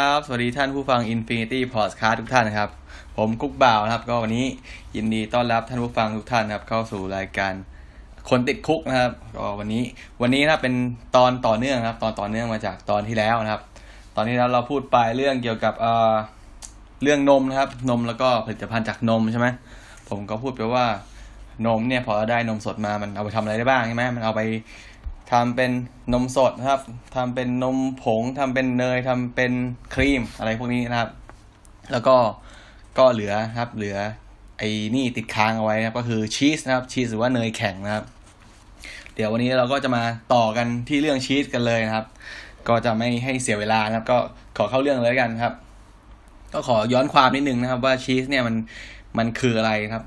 วัสดีครับ สวัสดีท่านผู้ฟัง Infinity Podcast ทุกท่านนะครับ ผมกุ๊กบ่าวนะครับ ก็วันนี้ยินดีต้อนรับท่านผู้ฟังทุกท่านครับ เข้าสู่รายการคนติดคุกนะครับก็วันนี้วันนี้นะเป็นตอนต่อเนื่องครับ ตอนต่อเนื่องมาจากตอนที่แล้วนะครับ ตอนที่แล้วเราพูดไปเรื่องเกี่ยวกับเอ่อเรื่องนมนะครับ นมแล้วก็ผลิตภัณฑ์จากนมใช่ไหมผมก็พูดไปว่านมเนี่ยพอเราได้นมสดมามันเอาไปทำอะไรได้บ้างใช่ไหมมันเอาไป ทำเป็นนมสดนะครับทำเป็นนมผงทำเป็นเนยทำเป็นครีมอะไรพวกนี้นะครับ แล้วก็ก็เหลือครับเหลือไอ้นี่ติดค้างเอาไว้นะครับก็คือชีสนะครับชีสหรือว่าเนยแข็งนะครับ เดี๋ยววันนี้เราก็จะมาต่อกันที่เรื่องชีสกันเลยนะครับ ก็จะไม่ให้เสียเวลานะครับ ก็ขอเข้าเรื่องเลยกันครับ ก็ขอย้อนความนิดนึงนะครับ ว่าชีสเนี่ยมันมันคืออะไรครับ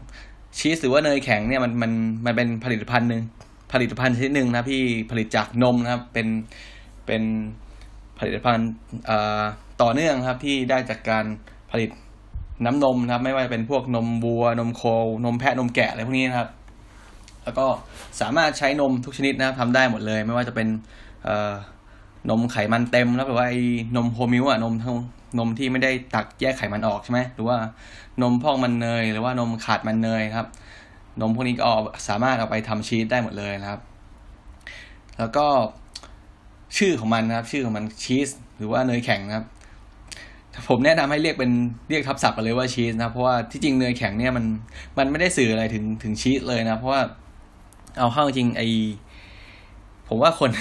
ชีสหรือว่าเนยแข็งเนี่ยมันมันมันเป็นผลิตภัณฑ์หนึ่ง ผลิตภัณฑ์ชนิดหนึ่งนะที่ผลิตจากนมนะครับ เป็นเป็นผลิตภัณฑ์ต่อเนื่องครับที่ได้จากการผลิตน้ำนมนะครับ ไม่ว่าจะเป็นพวกนมวัวนมโคนมแพะนมแกะอะไรพวกนี้นะครับ แล้วก็สามารถใช้นมทุกชนิดนะครับทำได้หมดเลย ไม่ว่าจะเป็นนมไขมันเต็มแล้วหรือว่าไอ้นมโฮมิลอะนมทั้งนมที่ไม่ได้ตักแยกไขมันออกใช่ไหมหรือว่านมพอกมันเนย หรือว่านมขาดมันเนยครับ นมพวกนี้ก็สามารถเอาไปทำชีสได้หมดเลยนะครับ แล้วก็ชื่อของมันนะครับ ชื่อของมันชีสหรือว่าเนยแข็งนะครับ ผมแนะนำให้เรียกเป็นเรียกทับศัพท์ไปเลยว่าชีสนะเพราะว่าที่จริงเนยแข็งเนี่ยมันมันไม่ได้สื่ออะไรถึงถึงชีสเลยนะเพราะว่าเอาเข้าจริงไอผมว่าคน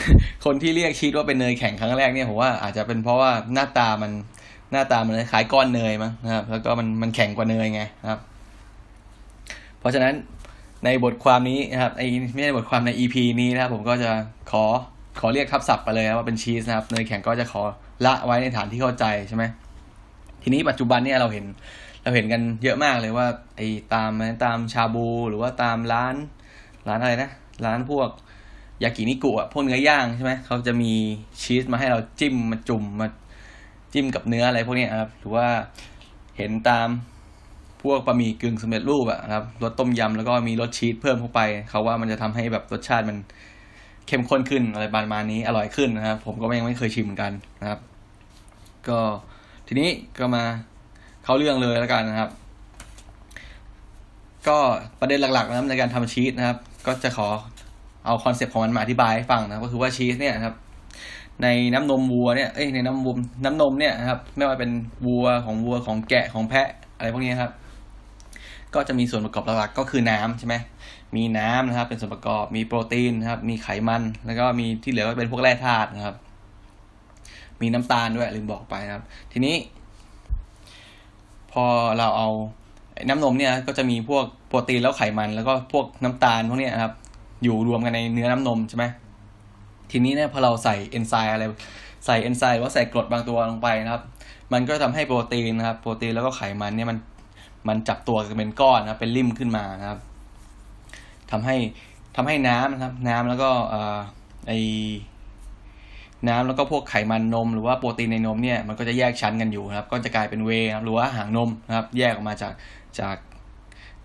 คนที่เรียกชีสว่าเป็นเนยแข็งครั้งแรกเนี่ยผมว่าอาจจะเป็นเพราะว่าหน้าตามันหน้าตามันคล้ายก้อนเนยมั้งนะครับ แล้วก็มันมันแข็งกว่าเนยไงนะครับ เพราะฉะนั้น ในบทความนี้นะครับไอ้ไม่ใช่บทความใน EP นี้นะครับผมก็จะขอขอเรียกทับศัพท์ไปเลยว่าเป็นชีสนะครับเนยแข็งก็จะขอละไว้ในฐานที่เข้าใจใช่ไหมทีนี้ปัจจุบันเนี่ยเราเห็นเราเห็นกันเยอะมากเลยว่า ไอ้ตามตามชาบูหรือว่าตามร้านร้านอะไรนะ ร้านพวกยากินิกุอะพวกเนื้อย่างใช่ไหมเขาจะมีชีสมาให้เราจิ้มมาจุ่มมาจิ้มกับเนื้ออะไรพวกนี้ครับหรือว่าเห็นตาม พวกบะหมี่กึ่งสำเร็จรูปอะครับรสต้มยำแล้วก็มีรสชีสเพิ่มเข้าไป เขาว่ามันจะทำให้แบบรสชาติมันเข้มข้นขึ้นอะไรประมาณนี้อร่อยขึ้นนะครับ ผมก็ยังไม่เคยชิมเหมือนกันนะครับ ก็ทีนี้ก็มาเข้าเรื่องเลยแล้วกันนะครับ ก็ประเด็นหลักๆนะครับในการทำชีสนะครับ ก็จะขอเอาคอนเซปต์ของมันมาอธิบายให้ฟังนะก็คือว่าชีสเนี่ยนะครับ ในน้ำนมวัวเนี่ยเอ้ยในน้ำนมน้ำนมเนี่ยนะครับ ไม่ว่าเป็นวัวของวัวของแกะของแพะอะไรพวกนี้ครับ ก็จะมีส่วนประกอบหลักๆก็คือน้ำใช่ไหมมีน้ำนะครับ เป็นส่วนประกอบมีโปรตีนนะครับ มีไขมัน แล้วก็มีที่เหลือก็เป็นพวกแร่ธาตุนะครับ มีน้ำตาลด้วยลืมบอกไปนะครับ ทีนี้ พอเราเอาน้ำนมเนี่ย ก็จะมีพวกโปรตีนแล้วไขมัน แล้วก็พวกน้ำตาลพวกนี้นะครับ อยู่รวมกันในเนื้อน้ำนมใช่ไหมทีนี้เนี่ยพอเราใส่เอนไซม์อะไรใส่เอนไซม์หรือว่าใส่กรดบางตัวลงไปนะครับ มันก็ทำให้โปรตีนนะครับ โปรตีนแล้วก็ไขมันเนี่ยมัน มันจับตัวกันเป็นก้อนนะเป็นริมขึ้นมานะครับทำให้ทำให้น้ำนะครับ น้ำแล้วก็อไอน้ำแล้วก็พวกไขมันนม หรือว่าโปรตีนในนมเนี่ยมันก็จะแยกชั้นกันอยู่นะครับ ก็จะกลายเป็นเวครับหรือว่าหางนมนะครับ แยกออกมาจากจาก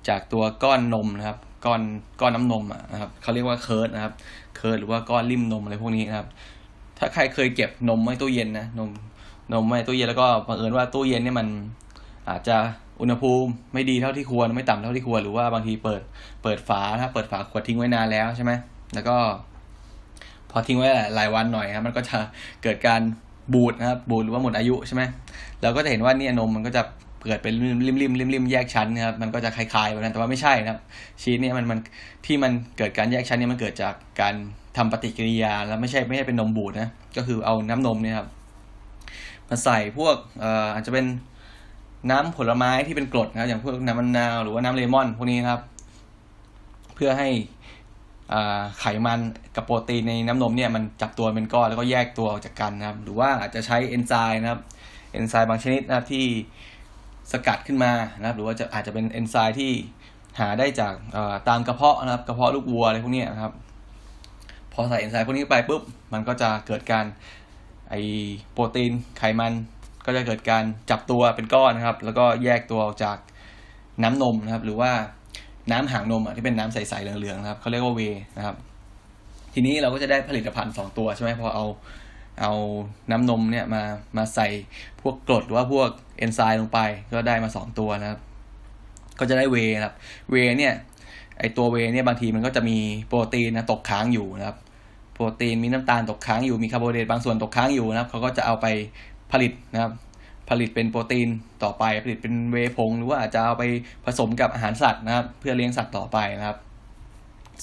จากตัวก้อนนมนะครับ ก้อนก้อนน้ำนมอะนะครับเขาเรียกว่า curd นะครับ curd หรือว่าก้อนลิ่มนมอะไรพวกนี้นะครับ ถ้าใครเคยเก็บนมไว้ตู้เย็นนะนมนมไว้ตู้เย็นแล้วก็บังเอิญว่าตู้เย็นเนี่ยมันอาจจะ อุณหภูมิไม่ดีเท่าที่ควรไม่ต่ำเท่าที่ควรหรือว่าบางทีเปิดเปิดฝาถ้าเปิดฝาขวดทิ้งไว้นานแล้วใช่ไหมแล้วก็ พอทิ้งไว้หลายวันหน่อยครับ มันก็จะเกิดการบูดนะครับบูดหรือว่าหมดอายุใช่ไหมเราก็จะเห็นว่านี่นมมันก็จะเกิดเป็นริมริมริมริมริมแยกชั้นนะครับมันก็จะคลายๆแบบนั้นแต่ว่าไม่ใช่นะครับ ชีสเนี่ยมันมันที่มันเกิดการแยกชั้นเนี่ยมันเกิดจากการทำปฏิกิริยาแล้วไม่ใช่ไม่ใช่เป็นนมบูดนะก็คือเอาน้ำนมเนี่ยครับมาใส่พวกเอ่ออาจจะเป็น น้ำผลไม้ที่เป็นกรดนะอย่างพวกน้ำมะนาวหรือว่าน้ำเลมอนพวกนี้ครับ เพื่อให้ไขมันกับโปรตีนในน้ำนมเนี่ยมันจับตัวเป็นก้อนแล้วก็แยกตัวออกจากกันนะครับ หรือว่าอาจจะใช้เอนไซม์นะครับเอนไซม์บางชนิดนะครับที่สกัดขึ้นมานะครับ หรือว่าจะอาจจะเป็นเอนไซม์ที่หาได้จากตามกระเพาะนะครับ กระเพาะลูกวัวอะไรพวกนี้นะครับ พอใส่เอนไซม์พวกนี้ไปปุ๊บมันก็จะเกิดการไอโปรตีนไขมัน ก็จะเกิดการจับตัวเป็นก้อนนะครับ แล้วก็แยกตัวออกจากน้ำนมนะครับ หรือว่าน้ำหางนมอะที่เป็นน้ำใสๆเหลืองๆนะครับเขาเรียกว่าเวนะครับ ทีนี้เราก็จะได้ผลิตภัณฑ์สองตัวใช่ไหมพอเอาเอาน้ำนมเนี่ยมามาใส่พวกกรดหรือว่าพวกเอนไซม์ลงไปก็ได้มาสองตัวนะครับ ก็จะได้เวนะครับเวเนี่ยไอตัวเวเนี่ยบางทีมันก็จะมีโปรตีนนะตกค้างอยู่นะครับ โปรตีนมีน้ำตาลตกค้างอยู่มีคาร์โบไฮเดรตบางส่วนตกค้างอยู่นะครับเขาก็จะเอาไป ผลิตนะครับ ผลิตเป็นโปรตีนต่อไป ผลิตเป็นเวผงหรือว่าอาจจะเอาไปผสมกับอาหารสัตว์นะครับ เพื่อเลี้ยงสัตว์ต่อไปนะครับ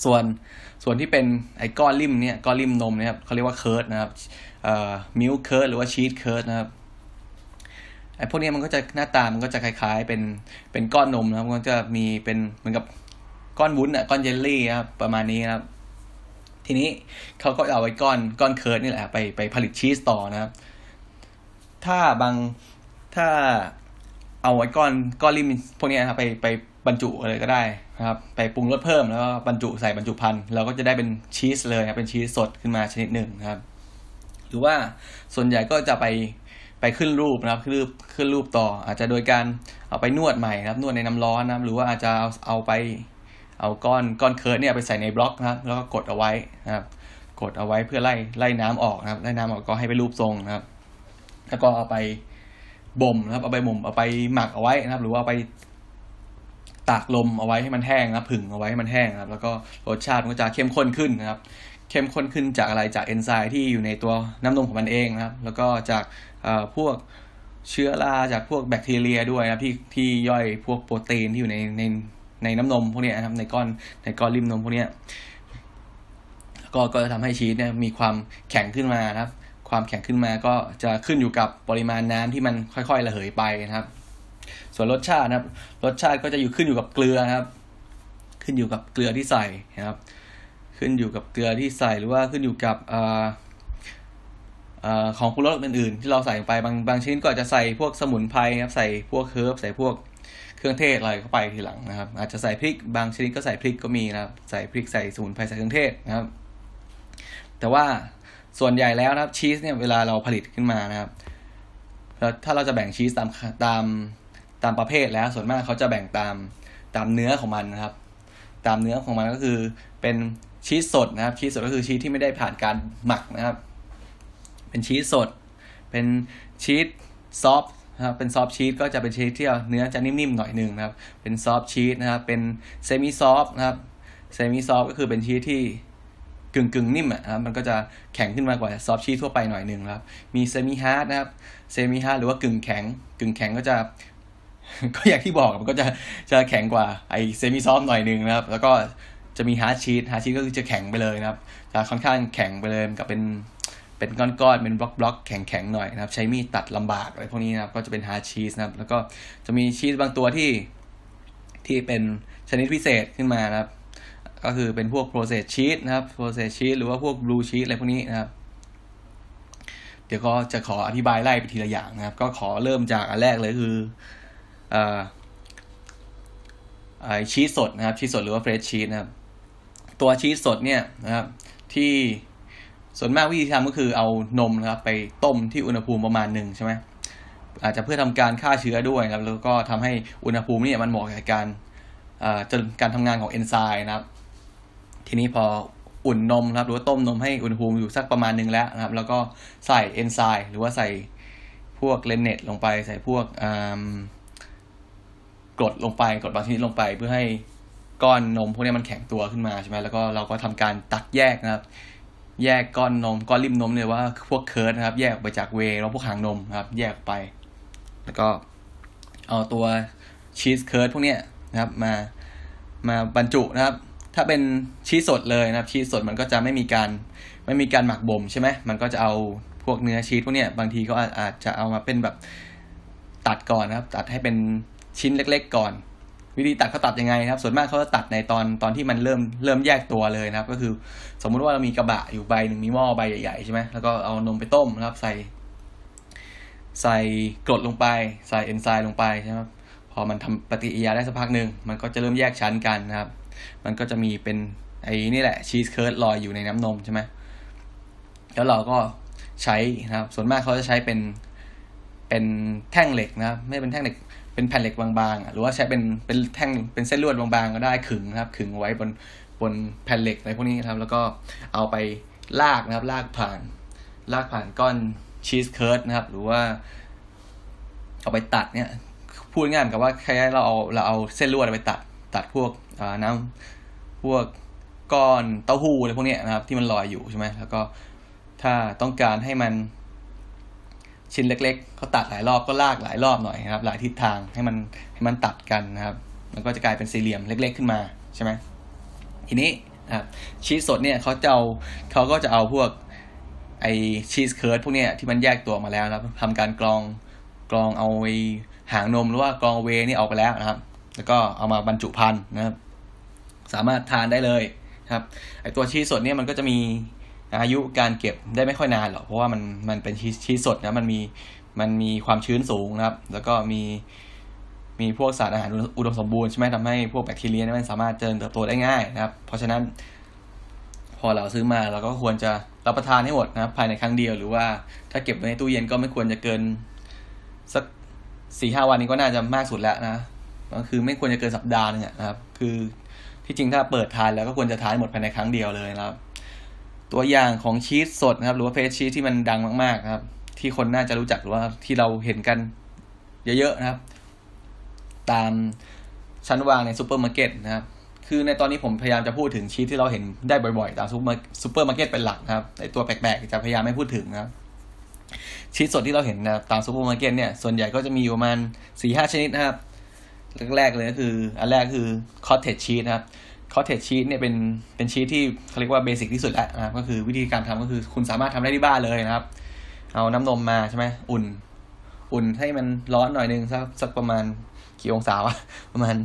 ส่วนส่วนที่เป็นไอ้ก้อนลิ่มเนี่ยก้อนลิ่มนมเนี่ยเขาเรียกว่า curd นะครับเอ่อ milk curd หรือว่า cheese curd นะครับไอ้พวกนี้มันก็จะหน้าตามันก็จะคล้ายๆ เป็นเป็นก้อนนมนะครับมันก็จะมีเป็นเหมือนกับก้อนวุ้นอะก้อนเยลลี่ครับประมาณนี้นะครับ ทีนี้เขาก็เอาไอ้ก้อนก้อน curd นี่แหละไปไปผลิตชีสต่อนะครับ ถ้าบางถ้าเอาไอ้ก้อนก้อนลิ่มพวกนี้นะครับไปไปบรรจุอะไรก็ได้นะครับ ไปปรุงรสเพิ่มแล้วก็บรรจุใส่บรรจุภัณฑ์เราก็จะได้เป็นชีสเลยครับเป็นชีสสดขึ้นมาชนิดหนึ่งนะครับ หรือว่าส่วนใหญ่ก็จะไปไปขึ้นรูปนะครับขึ้นรูปขึ้นรูปต่อ อาจจะโดยการเอาไปนวดใหม่นะครับ นวดในน้ำร้อนนะครับ หรือว่าอาจจะเอาเอาไปเอาก้อนก้อน curd เนี่ยไปใส่ในบล็อกนะครับ แล้วก็กดเอาไว้นะครับ กดเอาไว้เพื่อไล่ไล่น้ำออกนะครับไล่น้ำออกก็ให้เป็นรูปทรงนะครับ แล้วก็เอาไปบ่มนะครับ เอาไปบ่มเอาไปหมักเอาไว้นะครับ หรือว่าเอาไปตากลมเอาไว้ให้มันแห้งนะครับผึ่งเอาไว้ให้มันแห้งนะครับ แล้วก็รสชาติมันก็จะเข้มข้นขึ้นนะครับ เข้มข้นขึ้นจากอะไรจากเอนไซม์ที่อยู่ในตัวน้ำนมของมันเองนะครับ แล้วก็จากพวกเชื้อราจากพวกแบคทีเรียด้วยนะครับที่ที่ย่อยพวกโปรตีนที่อยู่ในในในน้ำนมพวกนี้นะครับในก้อนในก้อนริมนมพวกนี้ก็ก็จะทำให้ชีสเนี่ยมีความแข็งขึ้นมานะครับ ความแข็งขึ้นมาก็จะขึ้นอยู่กับปริมาณน้ำที่มันค่อยๆระเหยไปนะครับ ส่วนรสชาตินะครับ รสชาติก็จะอยู่ขึ้นอยู่กับเกลือนะครับ ขึ้นอยู่กับเกลือที่ใส่นะครับ ขึ้นอยู่กับเกลือที่ใส่หรือว่าขึ้นอยู่กับของปรุงรสอื่นๆ ที่เราใส่ไปบางบางชิ้นก็จะใส่พวกสมุนไพรครับใส่พวกเคิร์ฟใส่พวกเครื่องเทศอะไรเข้าไปทีหลังนะครับ อาจจะใส่พริกบางชนิดก็ใส่พริกก็มีนะครับ ใส่พริกใส่สมุนไพรใส่เครื่องเทศนะครับ แต่ว่า ส่วนใหญ่แล้วนะครับชีสเนี่ยเวลาเราผลิตขึ้นมานะครับแล้วถ้าเราจะแบ่งชีสตามตามตามประเภทแล้วส่วนมากเขาจะแบ่งตามตามเนื้อของมันนะครับ ตามเนื้อของมันก็คือเป็นชีสสดนะครับ ชีสสดก็คือชีสที่ไม่ได้ผ่านการหมักนะครับ เป็นชีสสด เป็นชีสซอฟนะครับเป็นซอฟชีสก็จะเป็นชีสที่เนื้อจะนิ่มๆหน่อยหนึ่งนะครับ เป็นซอฟชีสนะครับเป็นsemi-soft นะครับ semi-soft ก็คือเป็นชีสที่ กึ่งกึ่งนิ่มอะครับมันก็จะแข็งขึ้นมากว่า soft cheese ทั่วไปหน่อยหนึ่งครับ มี semi-hard นะครับ semi-hard หรือว่ากึ่งแข็ง กึ่งแข็งก็จะ ก็อย่างที่บอกมันก็จะจะแข็งกว่าไอ้ semi-soft หน่อยหนึ่งนะครับ แล้วก็จะมี hard cheese hard cheese ก็คือจะแข็งไปเลยนะครับจะค่อนข้างแข็งไปเลยกับเป็นเป็นก้อนๆ เป็นบล็อกบล็อกแข็งๆ หน่อยนะครับ ใช้มีดตัดลำบากอะไรพวกนี้นะครับ ก็จะเป็น hard cheese นะครับ แล้วก็จะมีชีสบางตัวที่ที่เป็นชนิดพิเศษขึ้นมานะครับ ก็คือเป็นพวก processed cheese นะครับ processed cheese หรือว่าพวก blue cheese อะไรพวกนี้นะครับ เดี๋ยวก็จะขออธิบายไล่ไปทีละอย่างนะครับ ก็ขอเริ่มจากอันแรกเลยคืออ่าไอชีสสดนะครับ ชีสสดหรือว่าเฟรชชีสนะครับ ตัวชีสสดเนี่ยนะครับที่ส่วนมากวิธีทำก็คือเอานมนะครับ ไปต้มที่อุณหภูมิประมาณหนึ่งใช่ไหมอาจจะเพื่อทำการฆ่าเชื้อด้วยนะครับแล้วก็ทำให้อุณหภูมินี่มันเหมาะกับการจนการทำงานของเอนไซม์นะครับ ทีนี้พออุ่นนมนะครับหรือว่าต้มนมให้อุณหภูมิอยู่สักประมาณหนึ่งแล้วนะครับ แล้วก็ใส่เอนไซม์หรือว่าใส่พวกเลนเนตลงไป ใส่พวกกรดลงไปกรดบางชนิดลงไป เพื่อให้ก้อนนมพวกนี้มันแข็งตัวขึ้นมาใช่ไหมแล้วก็เราก็ทำการตักแยกนะครับ แยกก้อนนมก้อนลิ่มนมเนี่ยว่าพวก curd นะครับ แยกออกไปจากเวแล้วพวกหางนมครับ แยกไป แล้วก็เอาตัว cheese curd พวกเนี้ยนะครับ มามาบรรจุนะครับ ถ้าเป็นชีสสดเลยนะครับ ชีสสดมันก็จะไม่มีการไม่มีการหมักบ่มใช่ไหมมันก็จะเอาพวกเนื้อชีสพวกเนี้ยบางทีเขาอาจจะเอามาเป็นแบบตัดก่อนนะครับ ตัดให้เป็นชิ้นเล็ก ๆ ก่อน วิธีตัดเขาตัดยังไงครับ ส่วนมากเขาจะตัดในตอนตอนที่มันเริ่มเริ่มแยกตัวเลยนะครับ ก็คือสมมุติว่าเรามีกระบะอยู่ใบหนึ่งมีหม้อใบใหญ่ๆใช่ไหมแล้วก็เอานมไปต้มนะครับ ใส่ ใส่กรดลงไป ใส่เอนไซม์ลงไปใช่ไหมพอมันทำปฏิกิริยาได้สักพักหนึ่งมันก็จะเริ่มแยกชั้นกันนะครับ มันก็จะมีเป็นไอ้นี่แหละ cheese curd ลอยอยู่ในน้ำนมใช่ไหมแล้วเราก็ใช้นะครับ ส่วนมากเขาจะใช้เป็นเป็นแท่งเหล็กนะครับ ไม่เป็นแท่งเหล็ก เป็นแผ่นเหล็กบางๆหรือว่าใช้เป็นเป็นแท่งเป็นเส้นลวดบางๆก็ได้ขึงนะครับ ขึงไว้บนบนแผ่นเหล็กอะไรพวกนี้นะครับ แล้วก็เอาไปลากนะครับ ลากผ่าน ลากผ่านก้อนชีสเคิร์ดนะครับ หรือว่าเอาไปตัดเนี่ย พูดง่ายกับว่าแค่เราเอาเราเอาเส้นลวดไปตัดตัดพวก น้ำพวกก้อนเต้าหู้อะไรพวกนี้นะครับ ที่มันลอยอยู่ใช่ไหมแล้วก็ถ้าต้องการให้มันชิ้นเล็กๆเขาตัดหลายรอบก็ลากหลายรอบหน่อยนะครับ หลายทิศทางให้มันให้มันตัดกันนะครับมันก็จะกลายเป็นสี่เหลี่ยมเล็ก ๆ ขึ้นมาใช่ไหมทีนี้นะครับชีสสดเนี่ยเขาจะเอาเขาก็จะเอาพวกไอชีสเคิร์ดพวกเนี้ยที่มันแยกตัวมาแล้วนะครับทำการกรองกรองเอาไอหางนมหรือว่ากรองเวนี่ออกไปแล้วนะครับ แล้วก็เอามาบรรจุพันธุ์นะครับ สามารถทานได้เลยครับไอตัวชีสสดเนี่ยมันก็จะมีอายุการเก็บได้ไม่ค่อยนานหรอกเพราะว่ามันมันเป็นชีสชีสสดนะมันมีมันมีความชื้นสูงนะครับ แล้วก็มีมีพวกสารอาหารอุดมสมบูรณ์ใช่ไหมทำให้พวกแบคทีเรียมันสามารถเจริญเติบโตได้ง่ายนะครับ เพราะฉะนั้น พอเราซื้อมาเราก็ควรจะรับประทานให้หมดนะครับ ภายในครั้งเดียวหรือว่าถ้าเก็บไว้ในตู้เย็นก็ไม่ควรจะเกินสักสี่ห้าวันนี้ก็น่าจะมากสุดแล้วนะ ก็คือไม่ควรจะเกินสัปดาห์นึงนะครับ คือที่จริงถ้าเปิดทานแล้วก็ควรจะทานหมดภายในครั้งเดียวเลยนะครับ ตัวอย่างของชีสสดนะครับ หรือว่า fresh cheese ที่มันดังมากๆนะครับ ที่คนน่าจะรู้จักหรือว่าที่เราเห็นกันเยอะๆนะครับ ตามชั้นวางในซูเปอร์มาร์เก็ตนะครับ คือในตอนนี้ผมพยายามจะพูดถึงชีสที่เราเห็นได้บ่อยๆ ตามซูเปอร์มาร์เก็ตเป็นหลักนะครับไอ้ตัวแปลกๆ จะพยายามไม่พูดถึงนะครับชีสสดที่เราเห็นนะตามซูเปอร์มาร์เก็ตเนี่ยส่วนใหญ่ก็จะมีประมาณสี่ห้าชนิดนะครับ แรกๆเลยก็คือ อันแรกคือคอ t เทจชีสนะครับคอ t เทจชีสเนี่ยเป็นเป็นชีสที่เขาเรียกว่าเบสิกที่สุดแล้วนะครับ ก็คือวิธีการทำก็คือคุณสามารถทำได้ที่บ้านเลยนะครับ เอาน้ำนมมาใช่ไหมอุ่น อุ่นให้มันร้อนหน่อยนึงสักสักประมาณกี่องศาวะประมาณ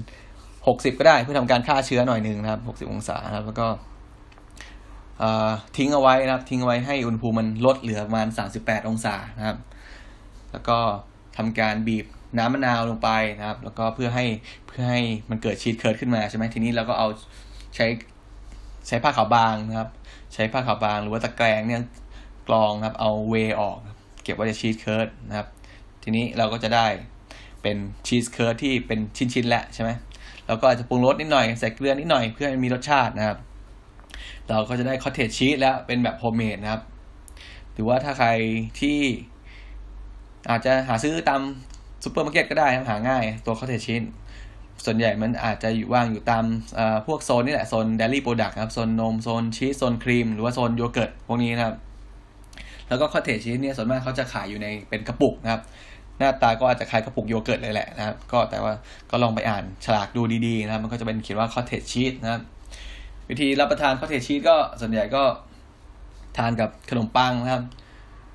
หกสิบก็ได้เพื่อทำการฆ่าเชื้อหน่อยนึงนะครับหกสิบองศานะครับ แล้วก็ทิ้งเอาไว้นะครับ ทิ้งเอาไว้ให้อุณหภูมิมันลดเหลือประมาณสามสิบแปดองศานะครับ แล้วก็ทำการบีบ น้ำมะนาวลงไปนะครับ แล้วก็เพื่อให้เพื่อให้มันเกิด cheese curd ขึ้นมาใช่ไหมทีนี้เราก็เอาใช้ใช้ผ้าขาวบางนะครับ ใช้ผ้าขาวบางหรือว่าตะแกรงเนี่ยกรองครับเอาเวออก เก็บไว้ใน cheese curd นะครับ ทีนี้เราก็จะได้เป็น cheese curd ที่เป็นชิ้นๆแล้วใช่ไหมเราก็อาจจะปรุงรสนิดหน่อยใส่เกลือนิดหน่อยเพื่อให้มีรสชาตินะครับ เราก็จะได้ cottage cheese แล้วเป็นแบบ homemade นะครับ หรือว่าถ้าใครที่อาจจะหาซื้อตาม ซูเปอร์มาร์เก็ตก็ได้หาง่าย ตัว cottage cheese ส่วนใหญ่มันอาจจะอยู่วางอยู่ตามพวกโซนนี่แหละ โซน dairy product ครับ โซนนม โซนชีส โซนครีม หรือว่าโซนโยเกิร์ตพวกนี้นะครับ แล้วก็ cottage cheese เนี่ยส่วนมากเขาจะขายอยู่ในเป็นกระปุกนะครับ หน้าตาก็อาจจะคล้ายกระปุกโยเกิร์ตเลยแหละนะครับ ก็แต่ว่าก็ลองไปอ่านฉลากดูดีๆนะครับ มันก็จะเป็นเขียนว่า cottage cheese นะครับ วิธีรับประทานคอเทจชีสก็ส่วนใหญ่ก็ทานกับขนมปังนะครับ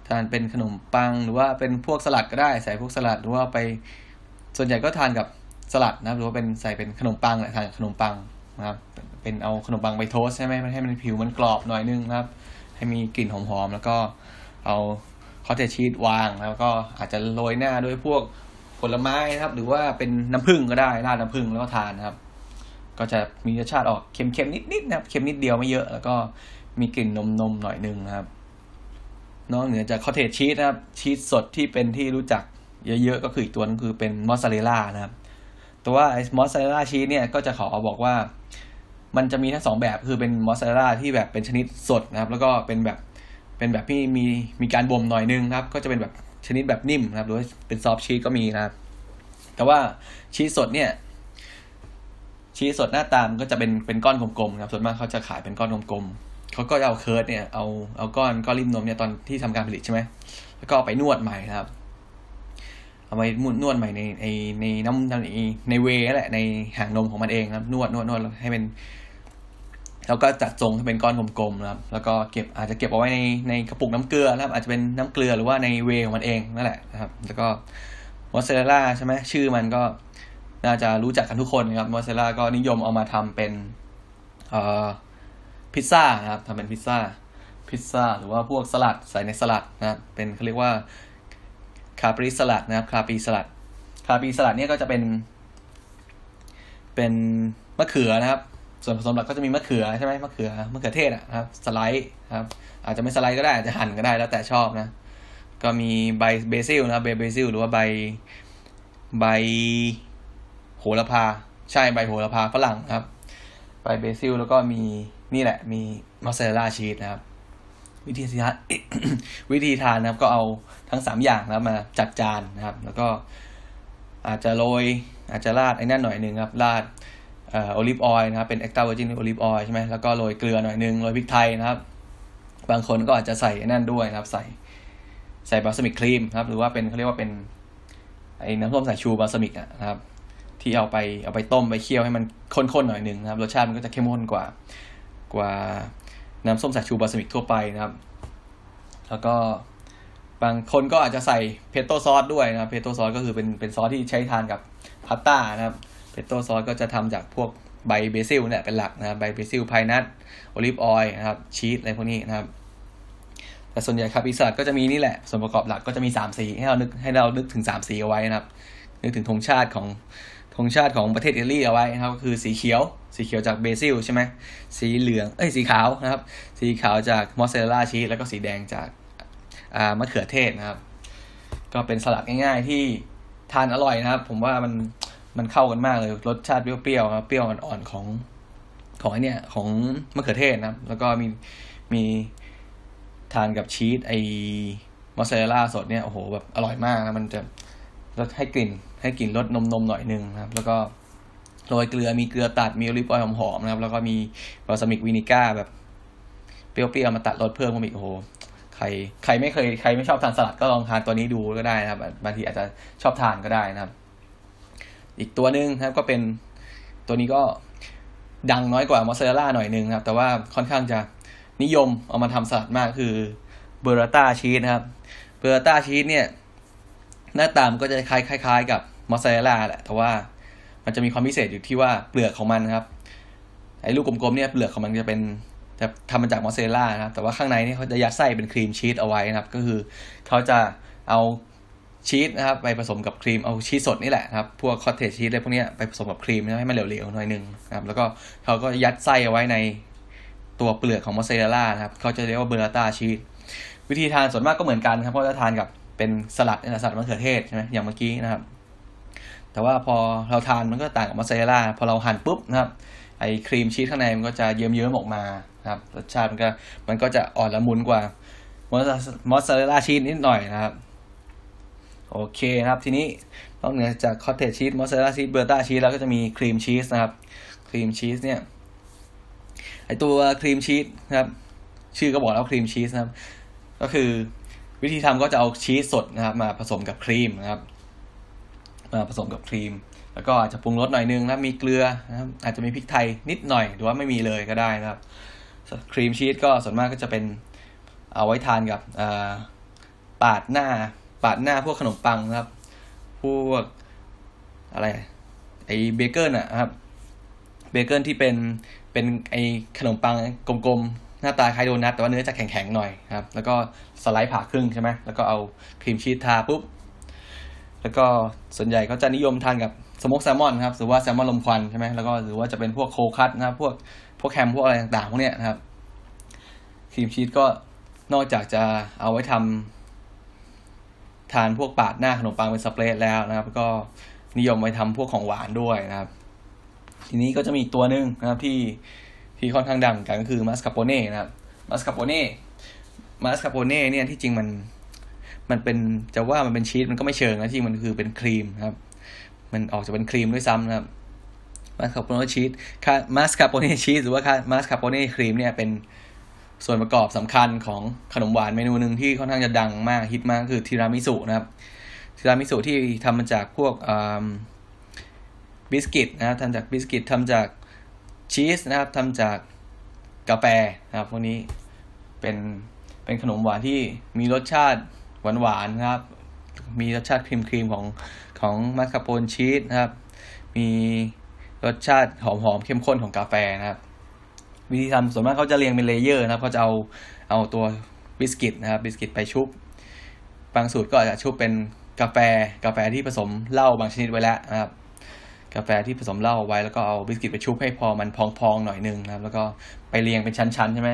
ทานเป็นขนมปังหรือว่าเป็นพวกสลัดก็ได้ใส่พวกสลัดหรือว่าไปส่วนใหญ่ก็ทานกับสลัดนะหรือว่าเป็นใส่เป็นขนมปังแหละทานขนมปังนะครับเป็นเอาขนมปังไปโทสใช่ไหมให้มันผิวมันกรอบหน่อยนึงนะครับ ให้มีกลิ่นหอมๆแล้วก็เอาคอเทชีสวางแล้วก็อาจจะโรยหน้าด้วยพวกผลไม้นะครับ หรือว่าเป็นน้ำผึ้งก็ได้ราดน้ำผึ้งแล้วก็ทานนะครับ ก็จะมีรสชาติออกเค็มๆนิดๆนะครับเค็มนิดเดียวไม่เยอะ แล้วก็มีกลิ่นนมๆหน่อยนึงนะครับ นอกเหนือจาก cottage cheese นะครับชีสสดที่เป็นที่รู้จักเยอะๆ ก็คืออีกตัวนึงคือเป็นมอสซาเรลล่านะครับแต่ว่าไอ้มอสซาเรลล่าชีสเนี่ยก็จะขอบอกว่า มันจะมีทั้งสองแบบคือเป็นมอสซาเรลล่าที่แบบเป็นชนิดสดนะครับ แล้วก็เป็นแบบเป็นแบบที่มีมีการบ่มหน่อยนึงครับ ก็จะเป็นแบบชนิดแบบนิ่มนะครับหรือว่าเป็น soft cheese ก็มีนะครับ แต่ว่าชีสสดเนี่ยชีสสดหน้าตามก็จะเป็นเป็นก้อนกลมๆครับส่วนมากเขาจะขายเป็นก้อนกลมๆ เขาก็เอาเคิร์ดเนี่ยเอาเอาก้อนก้อนริมนมเนี่ยตอนที่ทำการผลิตใช่ไหมแล้วก็ไปนวดใหม่ครับ เอาไปนวดใหม่ในในในน้ำในในเวแหละในหางนมของมันเองครับนวดนวดนวดให้เป็นแล้วก็จัดทรงให้เป็นก้อนกลมๆนะครับ แล้วก็เก็บอาจจะเก็บเอาไว้ในในกระปุกน้ำเกลือนะครับ อาจจะเป็นน้ำเกลือหรือว่าในเวของมันเองนั่นแหละนะครับ แล้วก็มอสซาเรลล่าใช่ไหมชื่อมันก็น่าจะรู้จักกันทุกคนนะครับมอสซาเรลล่าก็นิยมเอามาทำเป็นเอ่อ พิซซ่านะครับทำเป็นพิซซ่าพิซซ่าหรือว่าพวกสลัดใส่ในสลัดนะครับเป็นเขาเรียกว่า caprese salad นะครับ caprese salad caprese salad เนี่ยก็จะเป็น เป็นมะเขือนะครับ ส่วนผสมหลักก็จะมีมะเขือใช่ไหมมะเขือมะเขือเทศนะครับ slice ครับ อาจจะไม่ slice ก็ได้อาจจะหั่นก็ได้แล้วแต่ชอบนะ ก็มีใบ basil นะครับเบ basil หรือว่าใบใบโหระพา ใช่ใบโหระพาฝรั่งครับใบ basil แล้วก็มี นี่แหละมีมอสซาเรลล่าชีสนะครับ วิธีทานวิธีทานนะครับ ก็เอาทั้งสามอย่างนะมาจัดจานนะครับ แล้วก็อาจจะโรยอาจจะราดไอ้นั่นหน่อยหนึ่งครับราด olive oil นะครับเป็น extra virgin olive oil ใช่ไหมแล้วก็โรยเกลือหน่อยหนึ่งโรยพริกไทยนะครับ บางคนก็อาจจะใส่ไอ้นั่นด้วยนะครับ ใส่ใส่ balsamic cream ครับ หรือว่าเป็นเขาเรียกว่าเป็นไอ้น้ำส้มสายชู balsamic นะครับ ที่เอาไปเอาไปต้มไปเคี่ยวให้มันข้นๆหน่อยหนึ่งนะครับรสชาติมันก็จะเข้มข้นกว่า กว่าน้ำส้มสายชู balsamic ทั่วไปนะครับ แล้วก็บางคนก็อาจจะใส่ pesto sauce ด้วยนะ pesto sauce ก็คือเป็นเป็นซอสที่ใช้ทานกับพาสต้านะครับ pesto sauce ก็จะทำจากพวกใบ basil เนี่ยเป็นหลักนะครับใบ basil pine nut olive oil นะครับชีสอะไรพวกนี้นะครับ แต่ส่วนใหญ่ caprese salad ก็จะมีนี่แหละ ส่วนประกอบหลักก็จะมีสามสีให้เรานึกให้เรานึกถึงสามสีเอาไว้นะครับ นึกถึงธงชาติของ ธงชาติของประเทศอิตาลีเอาไว้นะครับก็คือสีเขียว สีเขียวจาก basil ใช่ไหมสีเหลืองเอ้ยสีขาวนะครับ สีขาวจากมอสซาเรลล่าชีสแล้วก็สีแดงจากอ่ามะเขือเทศนะครับ ก็เป็นสลัดง่ายๆที่ทานอร่อยนะครับ ผมว่ามันมันเข้ากันมากเลยรสชาติเปรี้ยวๆครับเปรี้ยวอ่อนๆของของไอ้เนี่ยของมะเขือเทศนะครับ แล้วก็มีมีทานกับชีสไอ้มอสซาเรลล่าสดเนี่ยโอ้โหแบบอร่อยมากนะมันจะรสให้กลิ่น ให้กลิ่นรสนมๆหน่อยนึงนะครับ แล้วก็โรยเกลือมีเกลือตัดมี olive oil หอมๆนะครับ แล้วก็มี balsamic vinegar แบบเปรี้ยวๆมาตัดรสเพิ่มมาอีกโอ้โหใครใครไม่เคยใครไม่ชอบทานสลัดก็ลองทานตัวนี้ดูก็ได้นะครับบางทีอาจจะชอบทานก็ได้นะครับ อีกตัวหนึ่งนะครับก็เป็นตัวนี้ก็ดังน้อยกว่ามอสซาเรลล่าหน่อยนึงนะครับ แต่ว่าค่อนข้างจะนิยมเอามาทำสลัดมากคือ burrata cheese นะครับ burrata cheese เนี่ย หน้าตามันก็จะคล้ายคล้ายๆกับ มอสซาเรลล่าแหละแต่ว่ามันจะมีความพิเศษอยู่ที่ว่าเปลือกของมันนะครับ ไอ้ลูกกลมๆเนี่ยเปลือกของมันจะเป็นจะทำมาจากมอสซาเรลล่านะครับ แต่ว่าข้างในนี่เขาจะยัดไส้เป็นครีมชีสเอาไว้นะครับ ก็คือเขาจะเอาชีสนะครับไปผสมกับครีมเอาชีสสดนี่แหละครับ พวก cottage cheese อะไรพวกนี้ไปผสมกับครีมให้มันเหลวๆหน่อยนึงนะครับแล้วก็เขาก็ยัดไส้เอาไว้ในตัวเปลือกของมอสซาเรลล่านะครับเขาจะเรียกว่า burrata cheese วิธีทานส่วนมากก็เหมือนกันครับเพราะจะทานกับเป็นสลัดสลัดมะเขือเทศใช่ไหมอย่างเมื่อกี้นะครับ แต่ว่าพอเราทานมันก็ต่างกับมอสซาเรลล่าพอเราหั่นปุ๊บนะครับไอ้ครีมชีสข้างในมันก็จะเยิ้มๆออกมาครับรสชาติมันก็มันก็จะอ่อนละมุนกว่ามอสซาเรลล่าชีสนิดหน่อยนะครับ โอเคนะครับ ทีนี้นอกเหนือจาก cottage cheese มอสซาเรลล่าชีส burrata cheese แล้วก็จะมีครีมชีสนะครับ ครีมชีสเนี่ยไอ้ตัวครีมชีสนะครับ ชื่อก็บอกแล้วครีมชีสนะครับ ก็คือวิธีทำก็จะเอาชีสสดนะครับ มาผสมกับครีมนะครับ ผสมกับครีม แล้วก็อาจจะปรุงรสหน่อยนึงนะมีเกลือนะครับอาจจะมีพริกไทยนิดหน่อยหรือว่าไม่มีเลยก็ได้นะครับครีมชีสก็ส่วนมากก็จะเป็นเอาไว้ทานกับปาดหน้า ปาดหน้าพวกขนมปังนะครับ พวกอะไรไอ้เบเกิลอะครับเบเกิลที่เป็นเป็นไอ้ขนมปังกลมๆ หน้าตาคล้ายโดนัทแต่ว่าเนื้อจะแข็งๆหน่อยครับ แล้วก็สไลด์ผ่าครึ่งใช่ไหมแล้วก็เอาครีมชีสทาปุ๊บ แล้วก็ส่วนใหญ่เขาจะนิยมทานกับสโมกแซลมอนครับหรือว่าแซลมอนลมควันใช่ไหมแล้วก็หรือว่าจะเป็นพวกโคคัตนะครับพวกพวกแฮมพวกอะไรต่างๆพวกเนี้ยนะครับครีมชีสก็นอกจากจะเอาไว้ทำทานพวกปาดหน้าขนมปังเป็นสเปรดแล้วนะครับ ก็นิยมไปทำพวกของหวานด้วยนะครับ ทีนี้ก็จะมีตัวหนึ่งนะครับที่ที่ค่อนข้างดังกันก็คือมัสคาโปเน่นะครับมัสคาโปเน่มัสคาโปเน่เนี่ยที่จริงมัน มันเป็นจะว่ามันเป็นชีสมันก็ไม่เชิงนะที่มันคือเป็นครีมครับ มันออกจะเป็นครีมด้วยซ้ำนะครับมัสคาโปเน่ชีสมัสคาโปเน่ชีสหรือว่ามัสคาโปเน่ครีมเนี่ยเป็นส่วนประกอบสำคัญของขนมหวานเมนูหนึ่งที่ค่อนข้างจะดังมากฮิตมากคือทีรามิสุนะครับทีรามิสุที่ทำมาจากพวกบิสกิตนะครับทำจากบิสกิตทำจากชีสนะครับทำจากกาแฟนะครับพวกนี้เป็นเป็นขนมหวานที่มีรสชาติ หวานหวานนะครับ มีรสชาติครีมครีมของของมัสคาโปเน่ชีสนะครับ มีรสชาติหอมหอมเข้มข้นของกาแฟนะครับ วิธีทำส่วนมากเขาจะเรียงเป็น layer นะครับเขาจะเอาเอาตัวบิสกิตนะครับบิสกิตไปชุบ บางสูตรก็อาจจะชุบเป็นกาแฟกาแฟที่ผสมเหล้าบางชนิดไว้แล้วนะครับ กาแฟที่ผสมเหล้าไว้แล้วก็เอาบิสกิตไปชุบให้พอมันพองๆหน่อยนึงนะครับ แล้วก็ไปเรียงเป็นชั้นๆใช่ไหม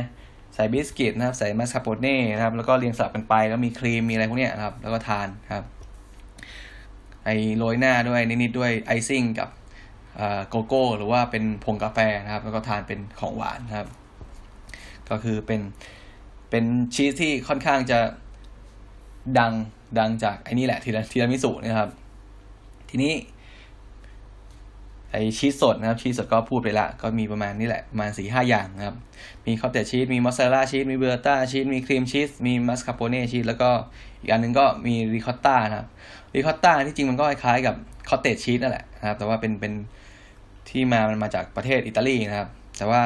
ใส่บิสกิตนะครับ ใส่มัสคาโปเน่นะครับ แล้วก็เรียงสลับกันไป แล้วมีครีม มีอะไรพวกนี้นะครับ แล้วก็ทานครับ ไอ้โรยหน้าด้วยนิดๆด้วย icing กับโกโก้ หรือว่าเป็นผงกาแฟนะครับ แล้วก็ทานเป็นของหวานครับ ก็คือเป็นเป็นชีสที่ค่อนข้างจะดังดังจากไอ้นี่แหละทีราทีรามิสุนะครับ ทีนี้ ไอ้ชีสสดนะครับชีสสดก็พูดไปละ ก็มีประมาณนี้แหละประมาณสี่ห้าอย่างนะครับ มี cottage cheese มีมอสซาเรลล่าชีสมี burrata cheese มีครีมชีสมีมัสคาโปเน่ชีสแล้วก็อีกอันหนึ่งก็มีริคอตต้านะครับริคอตต้าที่จริงมันก็คล้ายๆกับคอตเตจชีสนั่นแหละนะครับ แต่ว่าเป็นเป็นที่มามันมาจากประเทศอิตาลีนะครับ แต่ว่า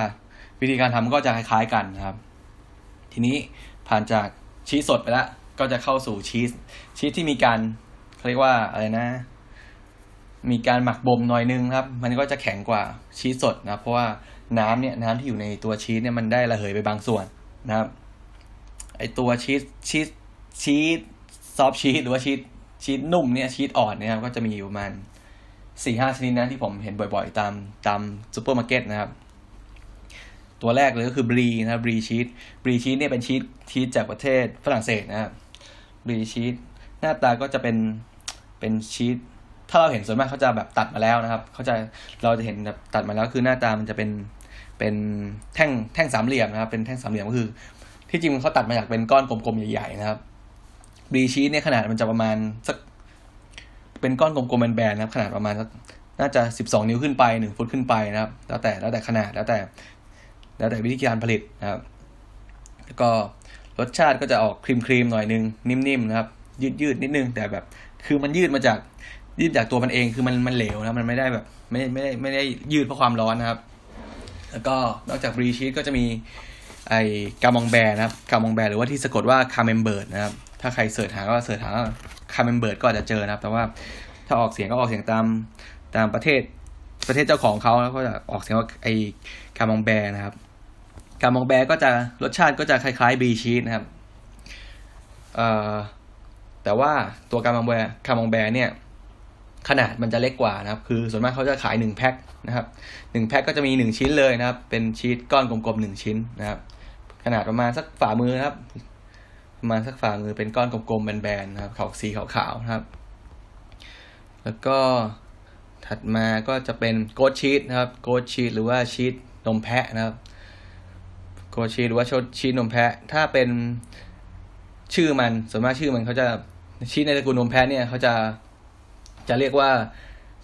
วิธีการทำก็จะคล้ายๆกันนะครับ ทีนี้ผ่านจากชีสสดไปแล้วก็จะเข้าสู่ชีสชีสที่มีการเขาเรียกว่าอะไรนะ มีการหมักบ่มหน่อยนึงครับ มันก็จะแข็งกว่าชีสสดนะเพราะว่าน้ำเนี่ยน้ำที่อยู่ในตัวชีสเนี่ยมันได้ระเหยไปบางส่วนนะครับ ไอตัวชีสชีสชีส soft cheese หรือว่าชีสชีสนุ่มเนี่ยชีสอ่อนเนี่ยครับก็จะมีอยู่ประมาณสี่ห้าชนิดนะที่ผมเห็นบ่อยๆ ตามตามซูเปอร์มาร์เก็ตนะครับ ตัวแรกเลยก็คือ Brie นะครับ Brie cheese Brie cheese เนี่ยเป็นชีสชีสจากประเทศฝรั่งเศสนะครับ Brie cheese หน้าตาก็จะเป็นเป็นชีส ถ้าเราเห็นส่วนมากเขาจะแบบตัดมาแล้วนะครับเขาจะเราจะเห็นแบบตัดมาแล้วคือหน้าตามันจะเป็นเป็นแท่งแท่งสามเหลี่ยมนะครับ เป็นแท่งสามเหลี่ยมก็คือ ที่จริงเขาตัดมาจากเป็นก้อนกลมๆใหญ่ๆนะครับบีชีสเนี่ยขนาดมันจะประมาณสักเป็นก้อนกลมๆแบนๆนะครับ ขนาดประมาณสักน่าจะสิบสองนิ้วขึ้นไปหนึ่งฟุตขึ้นไปนะครับ แล้วแต่แล้วแต่ขนาดแล้วแต่ แล้วแต่วิธีการผลิตนะครับ แล้วก็รสชาติก็จะออกครีมครีมหน่อยนึงนิ่มๆนะครับ ยืดยืดนิดนึงแต่แบบ คือมันยืดมาจาก ยืดจากตัวมันเองคือมันมันเหลวนะมันไม่ได้แบบไม่ไม่ได้ไม่ได้ยืดเพราะความร้อนนะครับ แล้วก็นอกจาก Brie cheese ก็จะมีไอ้กามองแบร์นะครับกามองแบร์หรือว่าที่สะกดว่าคาเมมเบิร์ดนะครับ ถ้าใคร search หาก็ search หาคาเมมเบิร์ดก็อาจจะเจอนะครับ แต่ว่าถ้าออกเสียงก็ออกเสียงตามตามประเทศประเทศเจ้าของเขาแล้วก็จะออกเสียงว่าไอ้คามองแบร์นะครับกามองแบร์ก็จะรสชาติก็จะคล้ายๆ Brie cheese นะครับเอ่อแต่ว่าตัว Camembert Camembert เนี่ย ขนาดมันจะเล็กกว่านะครับ คือส่วนมากเขาจะขายหนึ่งแพ็คนะครับหนึ่งแพ็คก็จะมีหนึ่งชิ้นเลยนะครับ เป็นชีสก้อนกลมๆหนึ่งชิ้นนะครับ ขนาดประมาณสักฝ่ามือนะครับ ประมาณสักฝ่ามือเป็นก้อนกลมๆแบนๆนะครับขาวสีขาวๆนะครับ แล้วก็ถัดมาก็จะเป็นโกดชีสนะครับ โกดชีสหรือว่าชีสนมแพะนะครับ โกดชีสหรือว่าชีสนมแพะ ถ้าเป็นชื่อมันส่วนมากชื่อมันเขาจะชีสในตระกูลนมแพะเนี่ยเขาจะ จะเรียกว่า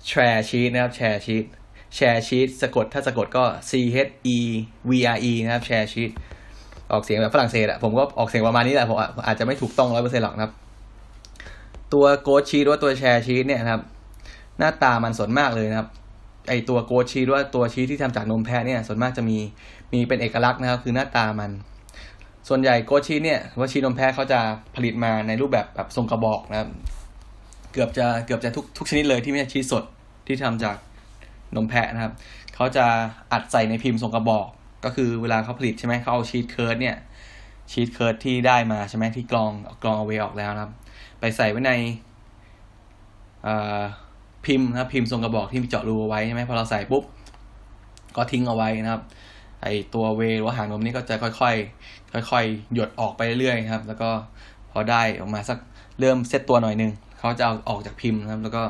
chèvre cheese นะครับ chèvre cheese chèvre cheese สะกดถ้าสะกดก็ C H E V R E นะครับ chèvre cheese ออกเสียงแบบฝรั่งเศสอะผมก็ออกเสียงประมาณนี้แหละผมอาจจะไม่ถูกต้องร้อยเปอร์เซ็นต์หรอกนะครับ ตัว goat cheese หรือว่าตัว chèvre cheese เนี่ยนะครับ หน้าตามันส่วนมากเลยนะครับ ไอตัว goat cheese หรือว่าตัวชีสที่ทำจากนมแพะเนี่ยส่วนมากจะมีมีเป็นเอกลักษณ์นะครับ คือหน้าตามัน ส่วนใหญ่ goat cheese เนี่ยว่าชีสนมแพะเขาจะผลิตมาในรูปแบบแบบทรงกระบอกนะครับ เกือบจะเกือบจะทุกทุกชนิดเลยที่ไม่ใช่ชีสสดที่ทำจากนมแพะนะครับ เขาจะอัดใส่ในพิมพ์ทรงกระบอก ก็คือเวลาเขาผลิตใช่ไหมเขาเอา cheese curd เนี่ย cheese curd ที่ได้มาใช่ไหมที่กรองกรองเอาเวย์ออกแล้วนะครับ ไปใส่ไว้ในพิมพ์นะพิมพ์ทรงกระบอกที่มีเจาะรูเอาไว้ใช่ไหมพอเราใส่ปุ๊บก็ทิ้งเอาไว้นะครับ ไอตัวเวหรือว่าหางนมนี่ก็จะค่อยๆค่อยๆหยดออกไปเรื่อยๆครับ แล้วก็พอได้ออกมาสักเริ่มเซตตัวหน่อยนึง เขาจะเอาออกจากพิมพ์นะครับ แล้วก็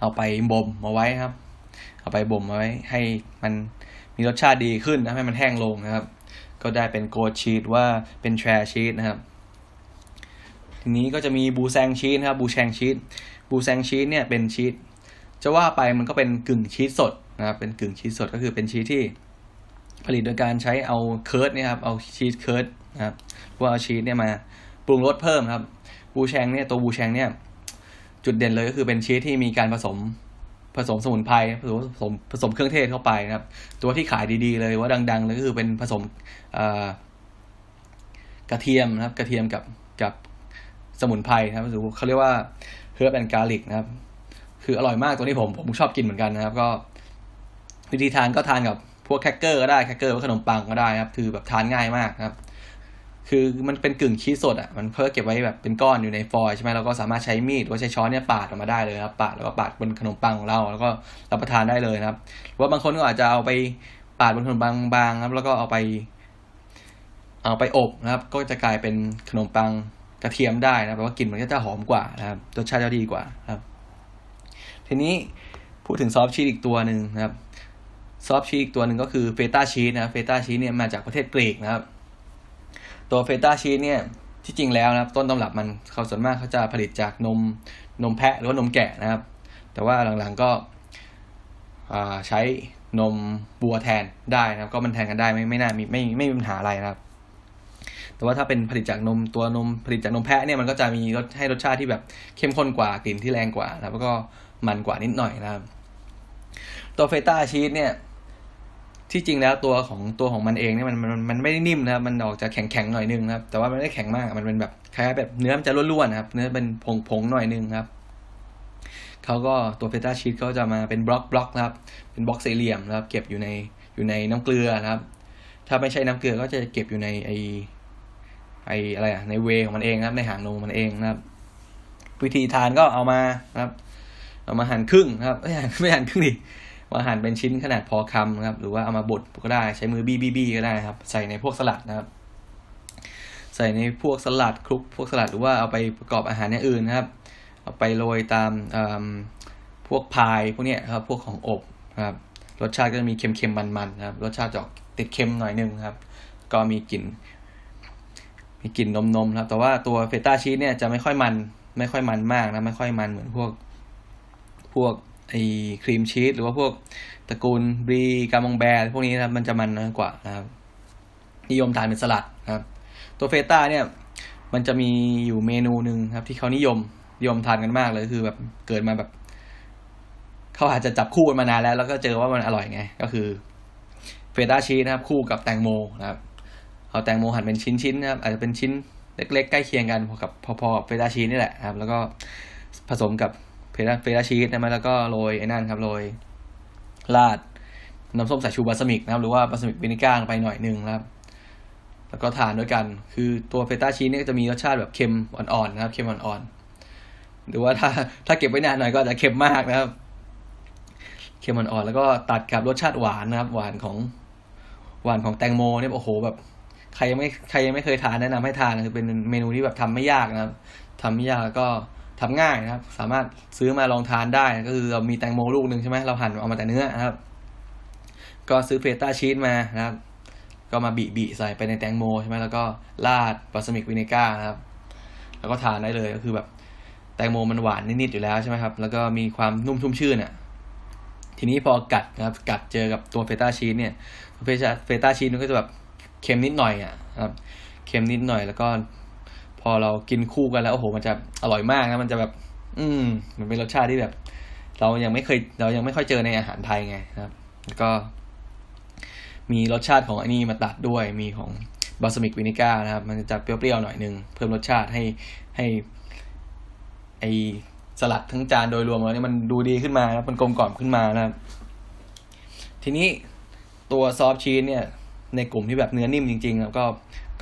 เอาไปบ่มมาไว้ครับ เอาไปบ่มมาไว้ ให้มันมีรสชาติดีขึ้นนะให้มันแห้งลงนะครับ ก็ได้เป็นโกดชีสว่าเป็นแทรชีสนะครับ ทีนี้ก็จะมีบูแซงชีสนะครับบูแซงชีสBoursin cheese เนี่ยเป็นชีสจะว่าไปมันก็เป็นกึ่งชีสสดนะครับเป็นกึ่งชีสสดก็คือเป็นชีสที่ผลิตโดยการใช้เอา curd เนี่ยครับเอา cheese curd นะครับว่าเอาชีสเนี่ยมาปรุงรสเพิ่มครับ Boursin เนี่ยตัว Boursin เนี่ย จุดเด่นเลยก็คือเป็นชีสที่มีการผสมผสมสมุนไพรผสมผสมผสมเครื่องเทศเข้าไปนะครับ ตัวที่ขายดีๆเลยว่าดังๆเลยก็คือเป็นผสมกระเทียมนะครับ กระเทียมกับกับสมุนไพรนะครับหรือเขาเรียกว่า herb and garlic นะครับ คืออร่อยมากตัวนี้ผมผมชอบกินเหมือนกันนะครับ ก็วิธีทานก็ทานกับพวกแคคเกอร์ก็ได้แคคเกอร์ขนมปังก็ได้ครับ คือแบบทานง่ายมากนะครับ คือมันเป็นกึ่งชีสสดอะมันเพิ่มเก็บไว้แบบเป็นก้อนอยู่ในฟอยล์ใช่ไหมเราก็สามารถใช้มีดหรือว่าใช้ช้อนเนี่ยปาดออกมาได้เลยครับปาดแล้วก็ปาดบนขนมปังของเราแล้วก็รับประทานได้เลยครับหรือว่าบางคนก็อาจจะเอาไปปาดบนขนมปังบางครับ แล้วก็เอาไป เอาไปอบนะครับ ก็จะกลายเป็นขนมปังกระเทียมได้นะแปลว่ากลิ่นมันก็จะหอมกว่านะครับรสชาติจะดีกว่าครับ ทีนี้พูดถึงซอฟชีสอีกตัวหนึ่งนะครับซอฟชีสอีกตัวหนึ่งก็คือเฟต้าชีสนะเฟต้าชีสเนี่ยมาจากประเทศกรีกนะครับ ตัวเฟต้าชีสเนี่ยที่จริงแล้วนะครับ ต้นตำรับมันเขาส่วนมากเขาจะผลิตจากนมนมแพะหรือว่านมแกะนะครับ แต่ว่าหลังๆก็ใช้นมบัวแทนได้นะครับ ก็มันแทนกันได้ไม่ไม่น่ามีไม่ไม่มีปัญหาอะไรนะครับ แต่ว่าถ้าเป็นผลิตจากนมตัวนมผลิตจากนมแพะเนี่ยมันก็จะมีรสให้รสชาติที่แบบเข้มข้นกว่ากลิ่นที่แรงกว่า แล้วก็มันกว่านิดหน่อยนะครับ ตัวเฟต้าชีสเนี่ย ที่จริงแล้วตัวของตัวของมันเองเนี่ยมันมันมันไม่ได้นิ่มนะครับมันออกจะแข็งแข็งหน่อยนึงนะครับ แต่ว่ามันไม่ได้แข็งมากมันเป็นแบบคล้ายแบบเนื้อมันจะร่วนๆนะครับ เนื้อเป็นผงผงหน่อยนึงครับเขาก็ตัวเฟต้าชีสเขาจะมาเป็นบล็อกบล็อกนะครับ เป็นบล็อกสี่เหลี่ยมนะครับ เก็บอยู่ในอยู่ในน้ำเกลือนะครับ ถ้าไม่ใช่น้ำเกลือก็จะเก็บอยู่ในไอไออะไรอะในเวของมันเองนะครับ ในหางนมมันเองนะครับ วิธีทานก็เอามานะครับ เอามาหั่นครึ่งครับไม่หั่นไม่หั่นครึ่งดิ มาหั่นเป็นชิ้นขนาดพอคำนะครับ หรือว่าเอามาบดก็ได้ใช้มือบี้บี้ก็ได้ครับ ใส่ในพวกสลัดนะครับ ใส่ในพวกสลัดคลุกพวกสลัดหรือว่าเอาไปประกอบอาหารอย่างอื่นนะครับ เอาไปโรยตามพวกพายพวกเนี้ยครับ พวกของอบครับ รสชาติก็จะมีเค็มๆมันๆนะครับ รสชาติจะติดเค็มหน่อยนึงครับ ก็มีกลิ่น มีกลิ่นนมๆครับ แต่ว่าตัวเฟต้าชีสเนี่ยจะไม่ค่อยมัน ไม่ค่อยมันมากนะ ไม่ค่อยมันเหมือนพวก พวก ไอครีมชีสหรือว่าพวกตระกูลบรีกามองแบร์พวกนี้นะมันจะมันน้อยกว่านะครับนิยมทานเป็นสลัดนะครับ ตัว feta เนี่ย มันจะมีอยู่เมนูหนึ่งครับ ที่เขานิยมนิยมทานกันมากเลยคือแบบเกิดมาแบบเขาอาจจะจับคู่กันมานานแล้ว แล้วก็เจอว่ามันอร่อยไง ก็คือ feta cheese นะครับ คู่กับแตงโมนะครับเอาแตงโมหั่นเป็นชิ้นๆนะครับอาจจะเป็นชิ้นเล็กๆ ใกล้เคียงกันพอกับพอๆ feta cheese นี่แหละครับ แล้วก็ผสมกับ feta feta cheese นะแล้วก็โรยไอ้นั่นครับโรยราดน้ำส้มสายชู balsamic นะครับ หรือว่า balsamic vinegar ไปหน่อยหนึ่งนะครับ แล้วก็ทานด้วยกัน คือตัวเฟต้าชีสเนี่ก็จะมีรสชาติแบบเค็มอ่อนๆนะครับ เค็มอ่อนๆ หรือว่าถ้าถ้าเก็บไว้นานหน่อยก็จะเค็มมากนะครับ เค็มอ่อนๆ แล้วก็ตัดกับรสชาติหวานนะครับ หวานของหวานของแตงโมเนี่ยโอ้โหแบบใครยังไม่ใครยังไม่เคยทานแนะนำให้ทานคือเป็นเมนูที่แบบทำไม่ยากนะครับทำไม่ยากแล้วก็ ทำง่ายนะครับ สามารถซื้อมาลองทานได้ ก็คือเรามีแตงโมลูกหนึ่งใช่ไหมเราหั่นเอามาแต่เนื้อนะครับ ก็ซื้อ feta cheese มานะครับ ก็มาบิใส่ไปในแตงโมใช่ไหมแล้วก็ราด balsamic vinegar นะครับ แล้วก็ทานได้เลยก็คือแบบแตงโมมันหวานนิดๆอยู่แล้วใช่ไหมครับ แล้วก็มีความนุ่มชุ่มชื่นอะ ทีนี้พอกัดนะครับ กัดเจอกับตัว feta cheese เนี่ย feta cheese มันก็จะแบบเค็มนิดหน่อยอะครับ เค็มนิดหน่อยแล้วก็ พอเรากินคู่กันแล้วโอ้โหมันจะอร่อยมากนะมันจะแบบ อืมมันเป็นรสชาติที่แบบ เรายังไม่เคย เรายังไม่ค่อยเจอในอาหารไทยไงนะครับแล้วก็ มีรสชาติของอันนี้มาตัดด้วย มีของ balsamic vinegar นะครับ มันจะเปรี้ยวๆหน่อยนึงเพิ่มรสชาติให้ให้ไอสลัดทั้งจานโดยรวมแล้วนี่มันดูดีขึ้นมานะมันกลมกล่อมขึ้นมานะครับ ทีนี้ตัว soft cheese เนี่ย ในกลุ่มที่แบบเนื้อนิ่มจริงๆแล้วก็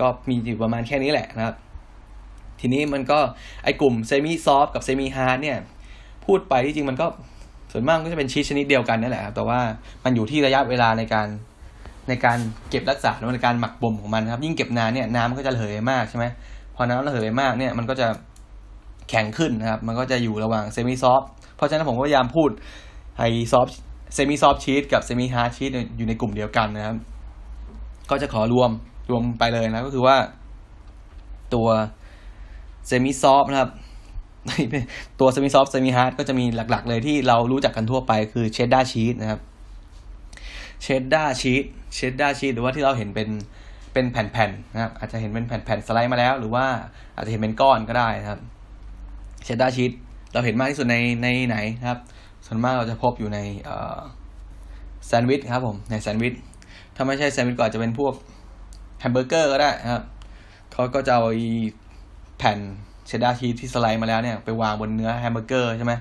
ก็มีอยู่ประมาณแค่นี้แหละนะครับ ทีนี้มันก็ไอกลุ่ม semi-soft กับ semi-hard เนี่ย พูดไปที่จริงมันก็ส่วนมากก็จะเป็นชีสชนิดเดียวกันนั่นแหละครับแต่ว่ามันอยู่ที่ระยะเวลาในการในการเก็บรักษาในการหมักบ่มของมันครับ ยิ่งเก็บนานเนี่ยน้ำมันก็จะระเหยมากใช่ไหมพอน้ำระเหยมากเนี่ยมันก็จะแข็งขึ้นนะครับ มันก็จะอยู่ระหว่าง semi-soft เพราะฉะนั้นผมก็พยายามพูดไอ soft semi-soft cheese กับ semi-hard cheese อยู่ในกลุ่มเดียวกันนะครับ ก็จะขอรวมรวมไปเลยนะก็คือว่าตัว semi-soft นะครับตัว semi-soft semi-hard ก็จะมีหลัก ๆ เลยที่เรารู้จักกันทั่วไปคือ cheddar cheese นะครับ cheddar cheese cheddar cheese หรือว่าที่เราเห็นเป็นเป็นแผ่นๆนะครับอาจจะเห็นเป็นแผ่นๆสไลด์มาแล้ว หรือว่าอาจจะเห็นเป็นก้อนก็ได้นะครับ cheddar cheese เราเห็นมากที่สุดในในไหนครับ ส่วนมากเราจะพบอยู่ในแซนด์วิชครับผมในแซนด์วิชถ้าไม่ใช่แซนด์วิชก็อาจจะเป็นพวกแฮมเบอร์เกอร์ก็ได้ครับเขาก็จะเอา แผ่น cheddar cheese ที่สไลด์มาแล้วเนี่ยไปวางบนเนื้อแฮมเบอร์เกอร์ใช่ไหม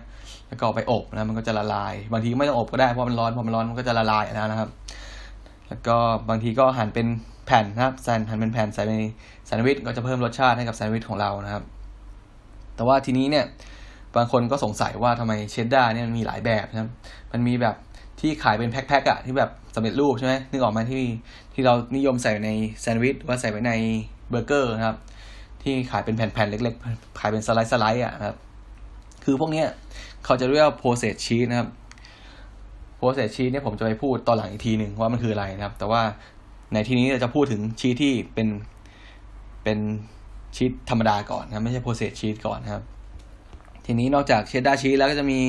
แล้วก็ไปอบแล้วมันก็จะละลาย บางทีไม่ต้องอบก็ได้เพราะมันร้อนพอมันร้อนมันก็จะละลายแล้วนะครับ แล้วก็บางทีก็หั่นเป็นแผ่นนะครับแซนหั่นเป็นแผ่นใส่ในแซนด์วิชก็จะเพิ่มรสชาติให้กับแซนด์วิชของเรานะครับ แต่ว่าทีนี้เนี่ยบางคนก็สงสัยว่าทำไมเชดดาร์เนี่ยมันมีหลายแบบนะครับมันมีแบบที่ขายเป็นแพ็คๆอะที่แบบสำเร็จรูปใช่ไหมนึกออกมาที่ที่เรานิยมใส่ในแซนด์วิชว่าใส่ไว้ในเบอร์เกอร์นะครับ ที่ขายเป็นแผ่นๆเล็ก ๆ ขายเป็นสไลด์สไลด์อะครับ คือพวกเนี้ยเขาจะเรียกว่า process cheese นะครับ process cheese เนี่ยผมจะไปพูดตอนหลังอีกทีหนึ่งว่ามันคืออะไรนะครับ แต่ว่าในที่นี้เราจะพูดถึงชีสที่เป็นเป็นชีสธรรมดาก่อนนะไม่ใช่ process cheese ก่อนครับ ทีนี้นอกจาก cheddar cheese แล้วก็จะมี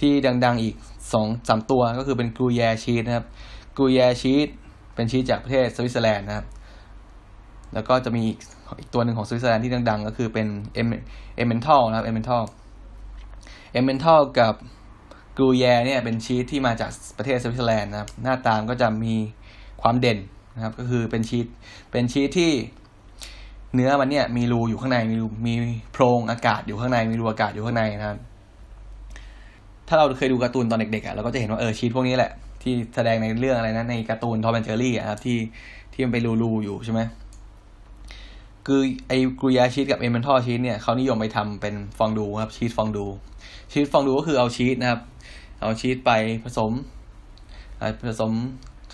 ที่ดัง ๆอีกสองสามตัวก็คือเป็นกูแยชีสนะครับกูแยชีสเป็นชีสจากประเทศสวิตเซอร์แลนด์นะครับ แล้วก็จะมีอีกตัวหนึ่งของสวิตเซอร์แลนด์ที่ดังๆ ก็คือเป็นเอม Emmental นะครับ Emmental Emmental กับ Gruyère เนี่ยเป็นชีสที่มาจากประเทศสวิตเซอร์แลนด์นะครับ หน้าตามันก็จะมีความเด่นนะครับ ก็คือเป็นชีสเป็นชีสที่เนื้อมันเนี่ยมีรูอยู่ข้างในมีรูมีโพรงอากาศอยู่ข้างในมีรูอากาศอยู่ข้างในนะครับ ถ้าเราเคยดูการ์ตูนตอนเด็กๆอะเราก็จะเห็นว่าเออชีสพวกนี้แหละที่แสดงในเรื่องอะไรนะในการ์ตูน Tom and Jerry ครับที่ที่มันไปรูๆอยู่ใช่ไหม คือไอ้ Gruyère cheese กับ Emmental cheese เนี่ยเขานิยมไปทำเป็นฟองดูครับชีสฟองดูชีสฟองดูก็คือเอาชีสนะครับ เอาชีสไปผสมผสม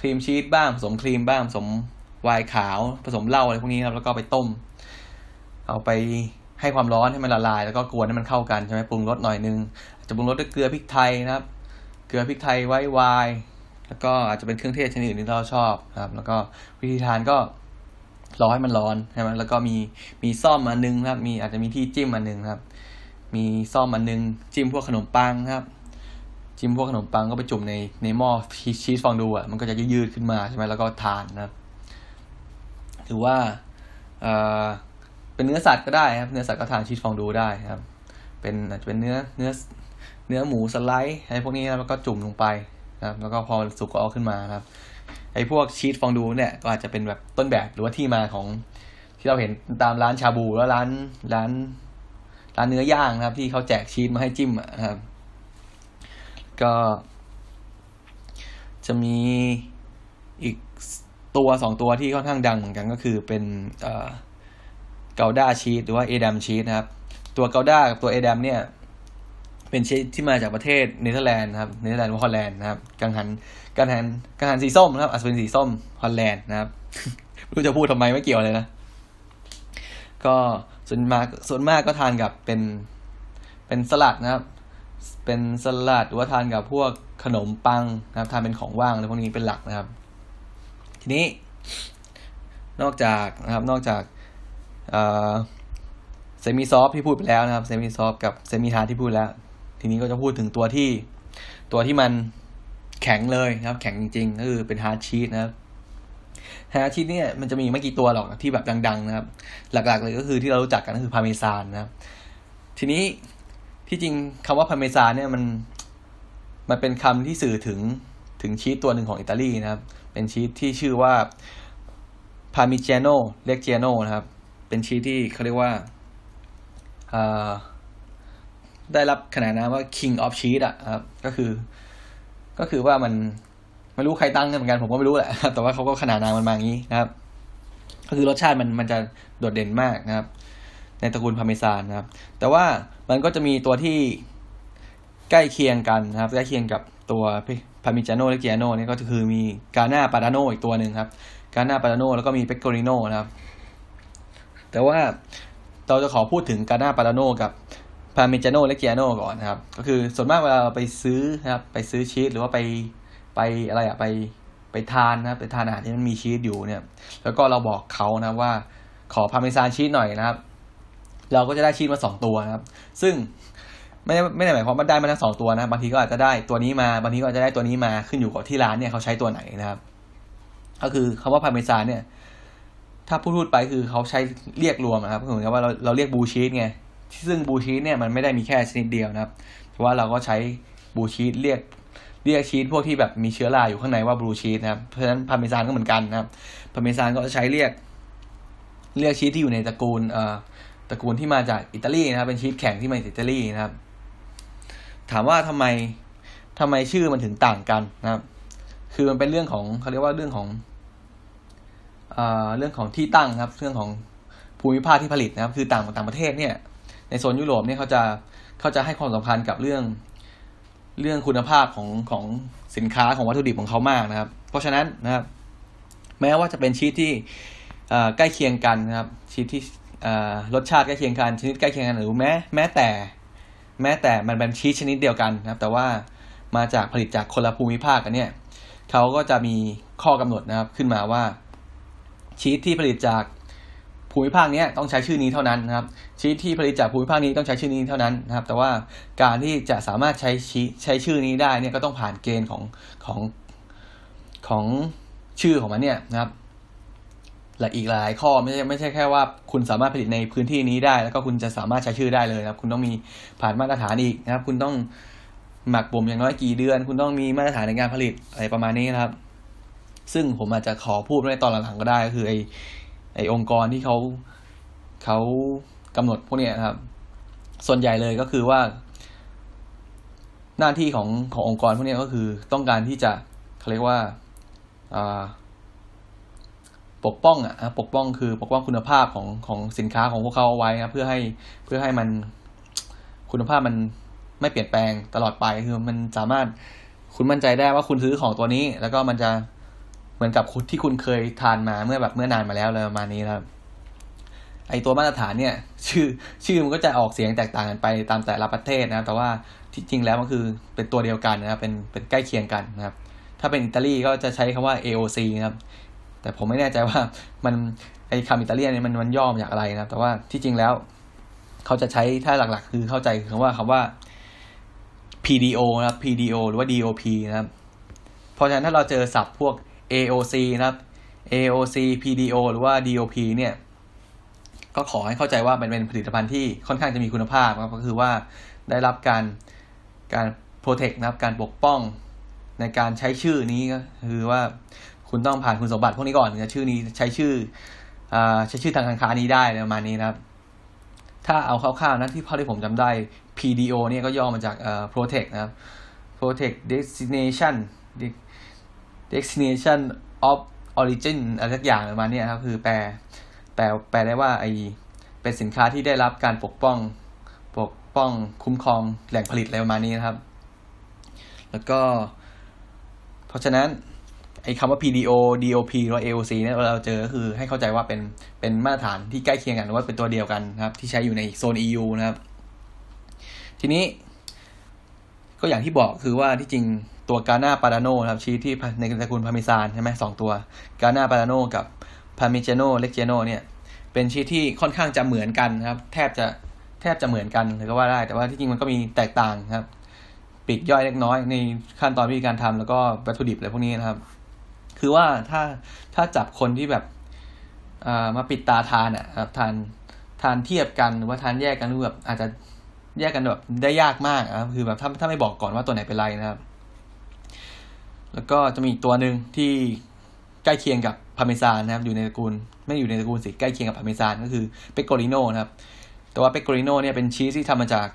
ครีมชีสบ้างผสมครีมบ้างผสมไวน์ขาวผสมเหล้าอะไรพวกนี้ครับแล้วก็ไปต้ม เอาไปให้ความร้อนให้มันละลาย แล้วก็กวนให้มันเข้ากันใช่ไหมปรุงรสหน่อยนึงอาจจะปรุงรสด้วยเกลือพริกไทยนะครับ เกลือพริกไทยไว้ไวน์แล้วก็อาจจะเป็นเครื่องเทศชนิดอื่นที่เราชอบครับ แล้วก็วิธีทานก็ รอให้มันร้อนใช่ไหมแล้วก็มีมีซ่อมมานึงครับ มีอาจจะมีที่จิ้มมานึงครับ มีซ่อมมานึง จิ้มพวกขนมปังครับ จิ้มพวกขนมปังก็ไปจุ่มในในหม้อชีสฟองดูอะมันก็จะยืดขึ้นมาใช่ไหมแล้วก็ทานนะครับถือว่าเออเป็นเนื้อสัตว์ก็ได้ครับ เนื้อสัตว์ก็ทานชีสฟองดูได้ครับ เป็นอาจจะเป็นเนื้อเนื้อเนื้อหมูสไลด์อะไรพวกนี้แล้วก็จุ่มลงไปนะครับ แล้วก็พอสุกก็เอาขึ้นมาครับ ไอ้พวกชีสฟองดูเนี่ยก็อาจจะเป็นแบบต้นแบบหรือว่าที่มาของที่เราเห็นตามร้านชาบูแล้วร้านร้านร้านเนื้อย่างนะครับ ที่เขาแจกชีสมาให้จิ้มนะครับ ก็ จะมีอีกตัวสองตัวที่ค่อนข้างดังเหมือนกันก็คือเป็น Gouda cheese หรือว่า Edam cheese นะครับ ตัวเกาด้ากับตัว Edam เนี่ย เป็นชีสที่มาจากประเทศเนเธอร์แลนด์นะครับเนเธอร์แลนด์ฮอลแลนด์นะครับกังหัน กังหันกังหันสีส้มนะครับอาจจะเป็นสีส้มฮอลแลนด์นะครับรู้จะพูดทำไมไม่เกี่ยวเลยนะ ก็ส่วนมากส่วนมากก็ทานกับเป็นเป็นสลัดนะครับ เป็นสลัดหรือว่าทานกับพวกขนมปังนะครับ ทานเป็นของว่างอะไรพวกนี้เป็นหลักนะครับ ทีนี้ นอกจากนะครับ นอกจาก semi-soft ที่พูดไปแล้วนะครับ semi-soft กับ semi-hard ที่พูดแล้ว ทีนี้ก็จะพูดถึงตัวที่ตัวที่มัน แข็งเลยนะครับ แข็งจริงๆก็คือเป็น hard cheese นะครับ hard cheese เนี่ยมันจะมีไม่กี่ตัวหรอกที่แบบดัง ๆ นะครับ หลักๆเลยก็คือที่เรารู้จักกันก็คือพาเมซานนะครับ ทีนี้ที่จริงคำว่าพาเมซานเนี่ยมันมันเป็นคำที่สื่อถึงถึงชีสตัวหนึ่งของอิตาลีนะครับ เป็นชีสที่ชื่อว่า it: Parmigiano Reggiano นะครับ เป็นชีสที่เขาเรียกว่าได้รับขนานนามว่า king of cheese อะครับ ก็คือ ก็คือว่ามันไม่รู้ใครตั้งเหมือนกันผมก็ไม่รู้แหละแต่ว่าเขาก็ขนานนามมันมาอย่างนี้นะครับ ก็คือรสชาติมันมันจะโดดเด่นมากนะครับ ในตระกูลพาเมซานนะครับ แต่ว่ามันก็จะมีตัวที่ใกล้เคียงกันนะครับใกล้เคียงกับตัวพามิจาโนและเกียโนนี่ก็คือมีกาหน้าปาดาโนอีกตัวหนึ่งครับกาหน้าปาดาโนแล้วก็มีเปกโกริโนนะครับ แต่ว่าเราจะขอพูดถึงกาหน้าปาดาโนกับ พาเมจาโนและเกียโนก่อนนะครับ ก็คือส่วนมากเวลาเราไปซื้อนะครับ ไปซื้อชีสหรือว่าไปไปอะไรอะไปไปทานนะไปทานอาหารที่มันมีชีสอยู่เนี่ย แล้วก็เราบอกเขานะว่าขอพาเมซานชีสหน่อยนะครับ เราก็จะได้ชีสมาสองตัวนะครับ ซึ่งไม่ได้ไม่ได้หมายความว่าได้มาทั้งสองตัวนะบางทีก็อาจจะได้ตัวนี้มาบางทีก็อาจจะได้ตัวนี้มาขึ้นอยู่กับที่ร้านเนี่ยเขาใช้ตัวไหนนะครับ ก็คือคำว่าพาเมซานเนี่ย ถ้าพูดพูดไปคือเขาใช้เรียกรวมนะครับเหมือนกับว่าเราเราเรียก blue cheese ไง ซึ่ง blue cheese เนี่ยมันไม่ได้มีแค่ชนิดเดียวนะครับเพราะว่าเราก็ใช้ blue cheese เรียกเรียกชีสพวกที่แบบมีเชื้อราอยู่ข้างในว่า blue cheese นะครับเพราะฉะนั้นพาเมซานก็เหมือนกันนะครับพาเมซานก็จะใช้เรียกเรียกชีสที่อยู่ในตระกูลเอ่อตระกูลที่มาจากอิตาลีนะครับเป็นชีสแข็งที่มาจากอิตาลีนะครับ ถามว่าทำไมทำไมชื่อมันถึงต่างกันนะครับ คือมันเป็นเรื่องของเขาเรียกว่าเรื่องของเอ่อเรื่องของที่ตั้งครับ เรื่องของภูมิภาคที่ผลิตนะครับ คือต่างต่างประเทศเนี่ย ในโซนยุโรปเนี่ยเขาจะเขาจะให้ความสำคัญกับเรื่องเรื่องคุณภาพของของสินค้าของวัตถุดิบของเขามากนะครับ เพราะฉะนั้นนะครับ แม้ว่าจะเป็นชีสที่ใกล้เคียงกันนะครับชีสที่รสชาติใกล้เคียงกัน ชนิดใกล้เคียงกันหรือแม้แม้แต่ แม้แต่มันเป็นชีสชนิดเดียวกันนะครับ แต่ว่ามาจากผลิตจากคนละภูมิภาคกันเนี่ยเขาก็จะมีข้อกำหนดนะครับขึ้นมาว่าชีสที่ผลิตจาก ภูมิภาคนี้ต้องใช้ชื่อนี้เท่านั้นนะครับชีสที่ผลิตจากภูมิภาคนี้ต้องใช้ชื่อนี้เท่านั้นนะครับ แต่ว่าการที่จะสามารถใช้ชีใช้ชื่อนี้ได้เนี่ยก็ต้องผ่านเกณฑ์ของของของชื่อของมันเนี่ยนะครับและอีกหลายข้อไม่ใช่ไม่ใช่แค่ว่า คุณสามารถผลิตในพื้นที่นี้ได้ แล้วก็คุณจะสามารถใช้ชื่อได้เลยครับ คุณต้องมีผ่านมาตรฐานอีกนะครับ คุณต้องหมักบ่มอย่างน้อยกี่เดือน คุณต้องมีมาตรฐานในการผลิตอะไรประมาณนี้นะครับ ซึ่งผมอาจจะขอพูดในตอนหลังๆก็ได้ก็คือไอ อองค์กรที่เขาเขากำหนดพวกนี้ครับ ส่วนใหญ่เลยก็คือว่า หน้าที่ของขององค์กรพวกนี้ก็คือต้องการที่จะเขาเรียกว่าอ่าปกป้องอะปกป้องคือปกป้องคุณภาพของของสินค้าของพวกเขาเอาไว้นะเพื่อให้เพื่อให้มันคุณภาพมันไม่เปลี่ยนแปลงตลอดไปคือมันสามารถคุณมั่นใจได้ว่าคุณซื้อของตัวนี้ แล้วก็มันจะ เหมือนกับคุณที่คุณเคยทานมาเมื่อแบบเมื่อนานมาแล้วเลยประมาณนี้ครับ ไอตัวมาตรฐานเนี่ย ชื่อชื่อมันก็จะออกเสียงแตกต่างกันไปตามแต่ละประเทศนะครับแต่ว่าที่จริงแล้วมันคือเป็นตัวเดียวกันนะครับเป็นเป็นใกล้เคียงกันนะครับ ถ้าเป็นอิตาลีก็จะใช้คำว่า AOC นะครับ แต่ผมไม่แน่ใจว่ามันไอคำอิตาเลียนเนี่ยมันมันย่อมาจากอะไรนะแต่ว่าที่จริงแล้วเขาจะใช้ถ้าหลักๆ คือเข้าใจคำว่าคำว่า PDO นะครับ PDO หรือว่า DOP นะครับ เพราะฉะนั้นถ้าเราเจอศัพท์พวก AOC นะครับ AOC PDO หรือว่า DOP เนี่ยก็ขอให้เข้าใจว่ามันเป็นผลิตภัณฑ์ที่ค่อนข้างจะมีคุณภาพครับก็คือว่าได้รับการการ protect นะครับการปกป้องในการใช้ชื่อนี้ก็คือว่าคุณต้องผ่านคุณสมบัติพวกนี้ก่อนถึงจะชื่อนี้ใช้ชื่ออใช้ชื่อทางการค้านี้ได้ประมาณนี้นะครับ ถ้าเอาคร่าวๆนะที่พ่อที่ผมจำได้ PDO เนี่ยก็ย่อมาจาก protect นะครับ protect destination destination of origin อะไรสักอย่างประมาณนี้ครับคือแปลแปลแปลได้ว่าไอเป็นสินค้าที่ได้รับการปกป้องปกป้องคุ้มครองแหล่งผลิตอะไรประมาณนี้นะครับ แล้วก็ เพราะฉะนั้นไอ้คำว่า PDO DOP หรือ AOC เนี่ยเราเจอก็คือให้เข้าใจว่าเป็นเป็นมาตรฐานที่ใกล้เคียงกันหรือว่าเป็นตัวเดียวกันนะครับ ที่ใช้อยู่ในโซน EU นะครับ ทีนี้ ก็อย่างที่บอกคือว่าที่จริง ตัวกาหน้าปาราโนครับชีสที่ในตระกูลพาเมซานใช่ไหมสองตัวกาหน้าปาราโนกับพาเมเจโนเลกเจโนเนี่ยเป็นชีสที่ค่อนข้างจะเหมือนกันนะครับ แทบจะแทบจะเหมือนกันเลยก็ว่าได้ แต่ว่าที่จริงมันก็มีแตกต่างครับปีกย่อยเล็กน้อยในขั้นตอนวิธีการทำแล้วก็วัตถุดิบอะไรพวกนี้นะครับ คือว่าถ้าถ้าจับคนที่แบบมาปิดตาทานอะครับทานทานเทียบกันหรือว่าทานแยกกันหรือแบบอาจจะแยกกันแบบได้ยากมากครับคือแบบถ้าถ้าไม่บอกก่อนว่าตัวไหนเป็นไรนะครับ แล้วก็จะมีอีกตัวหนึ่งที่ใกล้เคียงกับพาเมซานนะครับ อยู่ในตระกูลไม่อยู่ในตระกูลสิใกล้เคียงกับพาเมซานก็คือเปกโกริโนนะครับ แต่ว่าเปกโกริโนเนี่ยเป็นชีสที่ทำมาจาก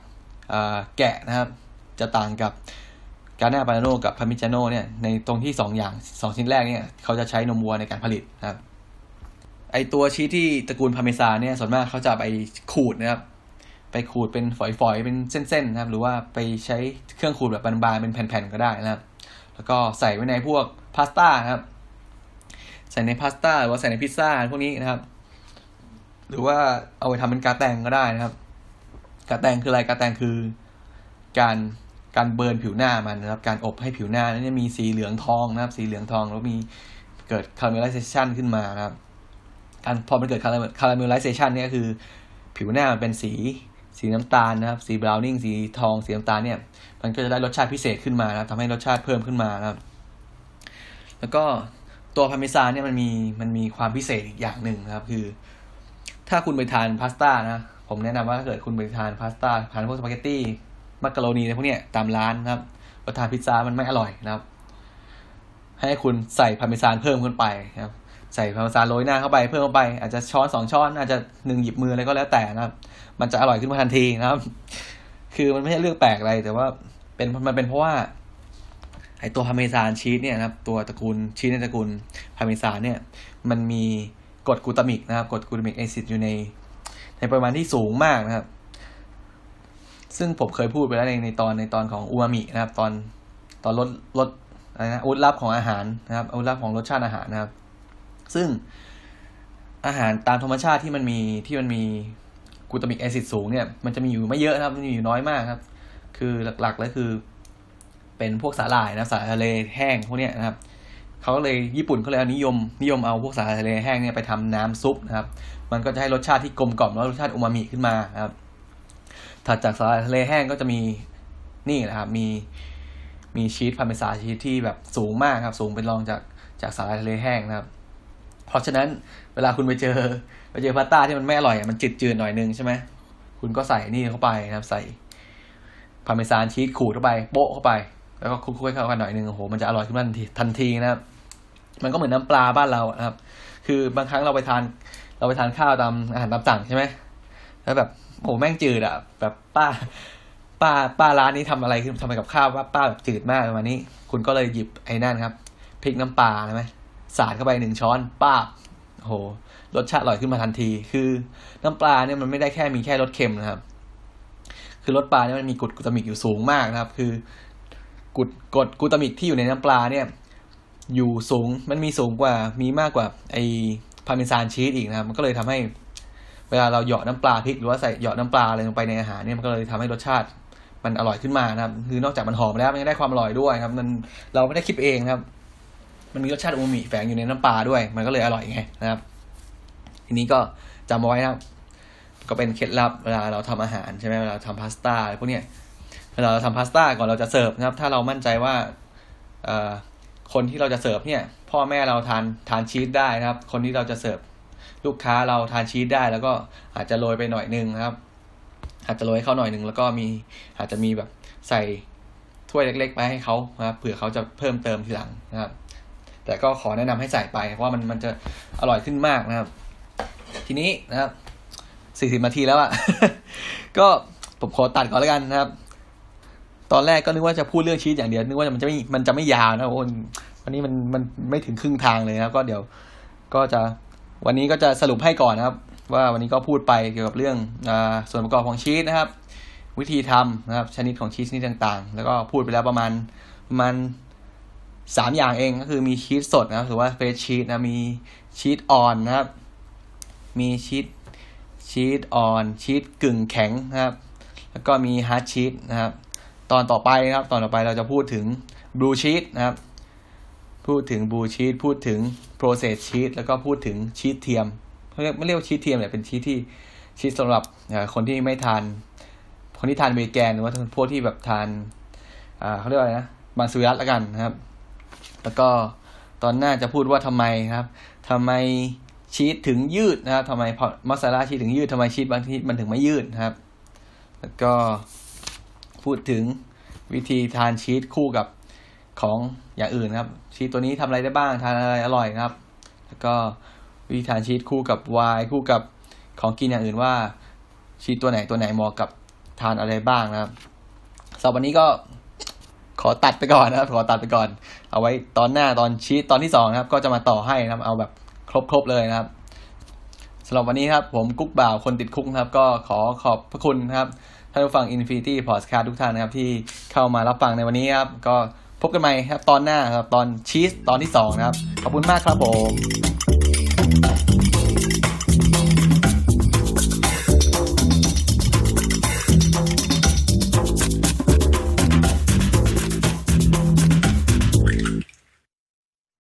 แกะนะครับ จะต่างกับกาหน้าปาโนกับพามิจาโนเนี่ยในตรงที่สองอย่างสองชิ้นแรกเนี่ยเขาจะใช้นมวัวในการผลิตนะครับไอตัวชีสที่ตระกูลพาเมซานเนี่ยส่วนมากเขาจะไปขูดนะครับ ไปขูดเป็นฝอยๆ เป็นเส้นๆนะครับ หรือว่าไปใช้เครื่องขูดแบบบานๆเป็นแผ่นๆก็ได้นะครับ แล้วก็ใส่ไว้ในพวกพาสต้าครับ ใส่ในพาสต้าหรือว่าใส่ในพิซซ่าพวกนี้นะครับ หรือว่าเอาไปทำเป็น gratin ก็ได้นะครับ gratin คืออะไร gratin คือการการ burn ผิวหน้ามันนะครับ การอบให้ผิวหน้านั้นมีสีเหลืองทองนะครับ สีเหลืองทองแล้วมีเกิด caramelization ขึ้นมานะครับการพอมันเกิด caramelization เนี่ยคือ ผิวหน้ามันเป็นสี สีน้ำตาลนะครับ สี browning สีทอง สีน้ำตาลเนี่ย มันก็จะได้รสชาติพิเศษขึ้นมานะครับทำให้รสชาติเพิ่มขึ้นมานะครับ แล้วก็ตัวพาเมซานเนี่ยมันมีมันมีความพิเศษอีกอย่างหนึ่งนะครับ คือ ถ้าคุณไปทานพาสต้านะ ผมแนะนำว่าถ้าเกิดคุณไปทานพาสต้าทานพวกสปาเกตตี้มักกะโรนีอะไรพวกเนี้ยตามร้านนะครับเราทานพิซซ่ามันไม่อร่อยนะครับ ให้คุณใส่พาร์เมซานเพิ่มขึ้นไปนะครับ ใส่พาร์เมซานโรยหน้าเข้าไปเพิ่มเข้าไปอาจจะช้อนสองช้อนอาจจะหนึ่งหยิบมืออะไรก็แล้วแต่นะครับ มันจะอร่อยขึ้นมาทันทีนะครับ คือมันไม่ใช่เรื่องแปลกอะไรแต่ว่าเป็นมันเป็นเพราะว่าไอ้ตัว Parmesan cheese เนี่ยนะครับตัวตระกูลชีสในตระกูลพาเมซานเนี่ย มันมีกรดกลูตามิกนะครับกรด glutamic acid อยู่ใน ในปริมาณที่สูงมากนะครับ ซึ่งผมเคยพูดไปแล้วในในตอนในตอนของอูมามินะครับ ตอนตอนลดลดอะไรนะอุดลับของอาหารนะครับอุดลับของรสชาติอาหารนะครับ ซึ่งอาหารตามธรรมชาติที่มันมีที่มันมี กูตามิกแอซิดสูงเนี่ยมันจะมีอยู่ไม่เยอะนะครับมันมีอยู่น้อยมากครับ คือหลักๆแล้วคือ เป็นพวกสาหร่ายนะสาหร่ายทะเลแห้งพวกเนี้ยนะครับเขาเลยญี่ปุ่นเขาเลยนิยมนิยมเอาพวกสาหร่ายทะเลแห้งเนี่ยไปทำน้ำซุปนะครับ มันก็จะให้รสชาติที่กลมกล่อมแล้วรสชาติอูมามิขึ้นมาครับถัดจากสาหร่ายทะเลแห้งก็จะมีนี่นะครับ มีมีชีส Parmesan cheese ที่แบบสูงมากครับ สูงเป็นรองจากจากสาหร่ายทะเลแห้งนะครับ เพราะฉะนั้นเวลาคุณไปเจอ ไปเจอพาสต้าที่มันไม่อร่อยมันจืดๆหน่อยนึงใช่ไหมคุณก็ใส่นี่เข้าไปนะครับใส่ Parmesan cheese ขูดเข้าไปโปะเข้าไป แล้วก็คลุกๆเข้ากันหน่อยนึงโอ้โหมันจะอร่อยขึ้นมาทันทีทันทีนะครับ มันก็เหมือนน้ำปลาบ้านเรานะครับ คือบางครั้งเราไปทาน เราไปทานข้าวตามอาหารตามสั่งใช่ไหมแล้วแบบโอ้แม่งจืดอะแบบป้า ป้าป้าร้านนี้ทำอะไรขึ้นทำไมกับข้าวว่าป้าแบบจืดมากประมาณนี้ คุณก็เลยหยิบไอ้นั่นครับพริกน้ำปลาใช่ไหมสาดเข้าไปหนึ่งช้อนป้าโอ้โห รสชาติอร่อยขึ้นมาทันที คือน้ำปลาเนี่ยมันไม่ได้แค่มีแค่รสเค็มนะครับ คือรสปลาเนี่ยมันมีกรดกลูตามิกอยู่สูงมากนะครับ คือกรดกรดกลูตามิกที่อยู่ในน้ำปลาเนี่ยอยู่สูงมันมีสูงกว่ามีมากกว่าไอ้ Parmesan cheese อีกนะครับ มันก็เลยทำให้เวลาเราเหยาะน้ำปลาพริกหรือว่าใส่เหยาะน้ำปลาอะไรลงไปในอาหารเนี่ยมันก็เลยทำให้รสชาติมันอร่อยขึ้นมานะครับ คือนอกจากมันหอมแล้วมันยังได้ความอร่อยด้วยครับ มันเราไม่ได้คิดเองนะครับ มันมีรสชาติอูมามิแฝงอยู่ในน้ำปลาด้วย มันก็เลยอร่อยไงนะครับ ทีนี้ก็จำเอาไว้นะครับก็เป็นเคล็ดลับเวลาเราทำอาหารใช่ไหมเวลาเราทำพาสต้าอะไรพวกเนี้ยเวลาเราทำพาสต้าก่อนเราจะเสิร์ฟนะครับ ถ้าเรามั่นใจว่าคนที่เราจะเสิร์ฟเนี่ย พ่อแม่เราทานทานชีสได้นะครับ คนที่เราจะเสิร์ฟลูกค้าเราทานชีสได้ แล้วก็อาจจะโรยไปหน่อยนึงนะครับ อาจจะโรยให้เขาหน่อยนึงแล้วก็มีอาจจะมีแบบใส่ถ้วยเล็กๆไปให้เขานะครับเผื่อเขาจะเพิ่มเติมทีหลังนะครับ แต่ก็ขอแนะนำให้ใส่ไปเพราะว่ามันมันจะอร่อยขึ้นมากนะครับ ทีนี้นะครับสี่สิบนาทีแล้วอะก็ผมขอตัดก่อนแล้วกันนะครับ ตอนแรกก็นึกว่าจะพูดเรื่องชีสอย่างเดียวนึกว่ามันจะไม่มันจะไม่ยาวนะโอ้ยวันนี้มันมันไม่ถึงครึ่งทางเลยนะครับ ก็เดี๋ยวก็จะวันนี้ก็จะสรุปให้ก่อนนะครับ ว่าวันนี้ก็พูดไปเกี่ยวกับเรื่องอาส่วนประกอบของชีสนะครับ วิธีทำนะครับ ชนิดของชีสนิดต่างๆ แล้วก็พูดไปแล้วประมาณประมาณสามอย่างเองก็คือมีชีสสดนะครับหรือว่าเฟรชชีสนะมีชีสอ่อนนะครับ มีชีสชีสอ่อนชีสกึ่งแข็งนะครับ แล้วก็มี hard cheese นะครับ ตอนต่อไปนะครับ ตอนต่อไปเราจะพูดถึง blue cheese นะครับ พูดถึง blue cheese พูดถึง process cheese แล้วก็พูดถึงชีสเทียมเขาเรียกไม่เรียกว่าชีสเทียมแต่เป็นชีสที่ชีสสำหรับคนที่ไม่ทาน คนที่ทานเวแกนหรือว่าพวกที่แบบทานเขาเรียกว่าอะไรนะมังสวิรัติแล้วกันนะครับ แล้วก็ตอนหน้าจะพูดว่าทำไมครับทำไม ชีสถึงยืดนะครับทำไมพอมอสซาร่าชีสถึงยืดทำไมชีสบางทีมันถึงไม่ยืดนะครับ แล้วก็พูดถึงวิธีทานชีสคู่กับของอย่างอื่นครับ ชีสตัวนี้ทำอะไรได้บ้างทานอะไรอร่อยนะครับ แล้วก็วิธีทานชีสคู่กับไวน์คู่กับของกินอย่างอื่นว่า ชีสตัวไหนตัวไหนเหมาะกับทานอะไรบ้างนะครับสำหรับวันนี้ก็ขอตัดไปก่อนนะครับ ขอตัดไปก่อน เอาไว้ตอนหน้าตอนชีสตอนที่สองนะครับ ก็จะมาต่อให้นะครับ เอาแบบ ครบๆเลยนะครับสำหรับวันนี้ครับ ผมกุ๊กบ่าวคนติดคุกนะครับ ก็ขอขอบพระคุณนะครับท่านผู้ฟัง Infinity Podcast ทุกท่านนะครับ ที่เข้ามารับฟังในวันนี้ครับ ก็พบกันใหม่ครับ ตอนหน้าครับ ตอนชีสตอนที่สองนะครับ ขอบคุณมากครับผม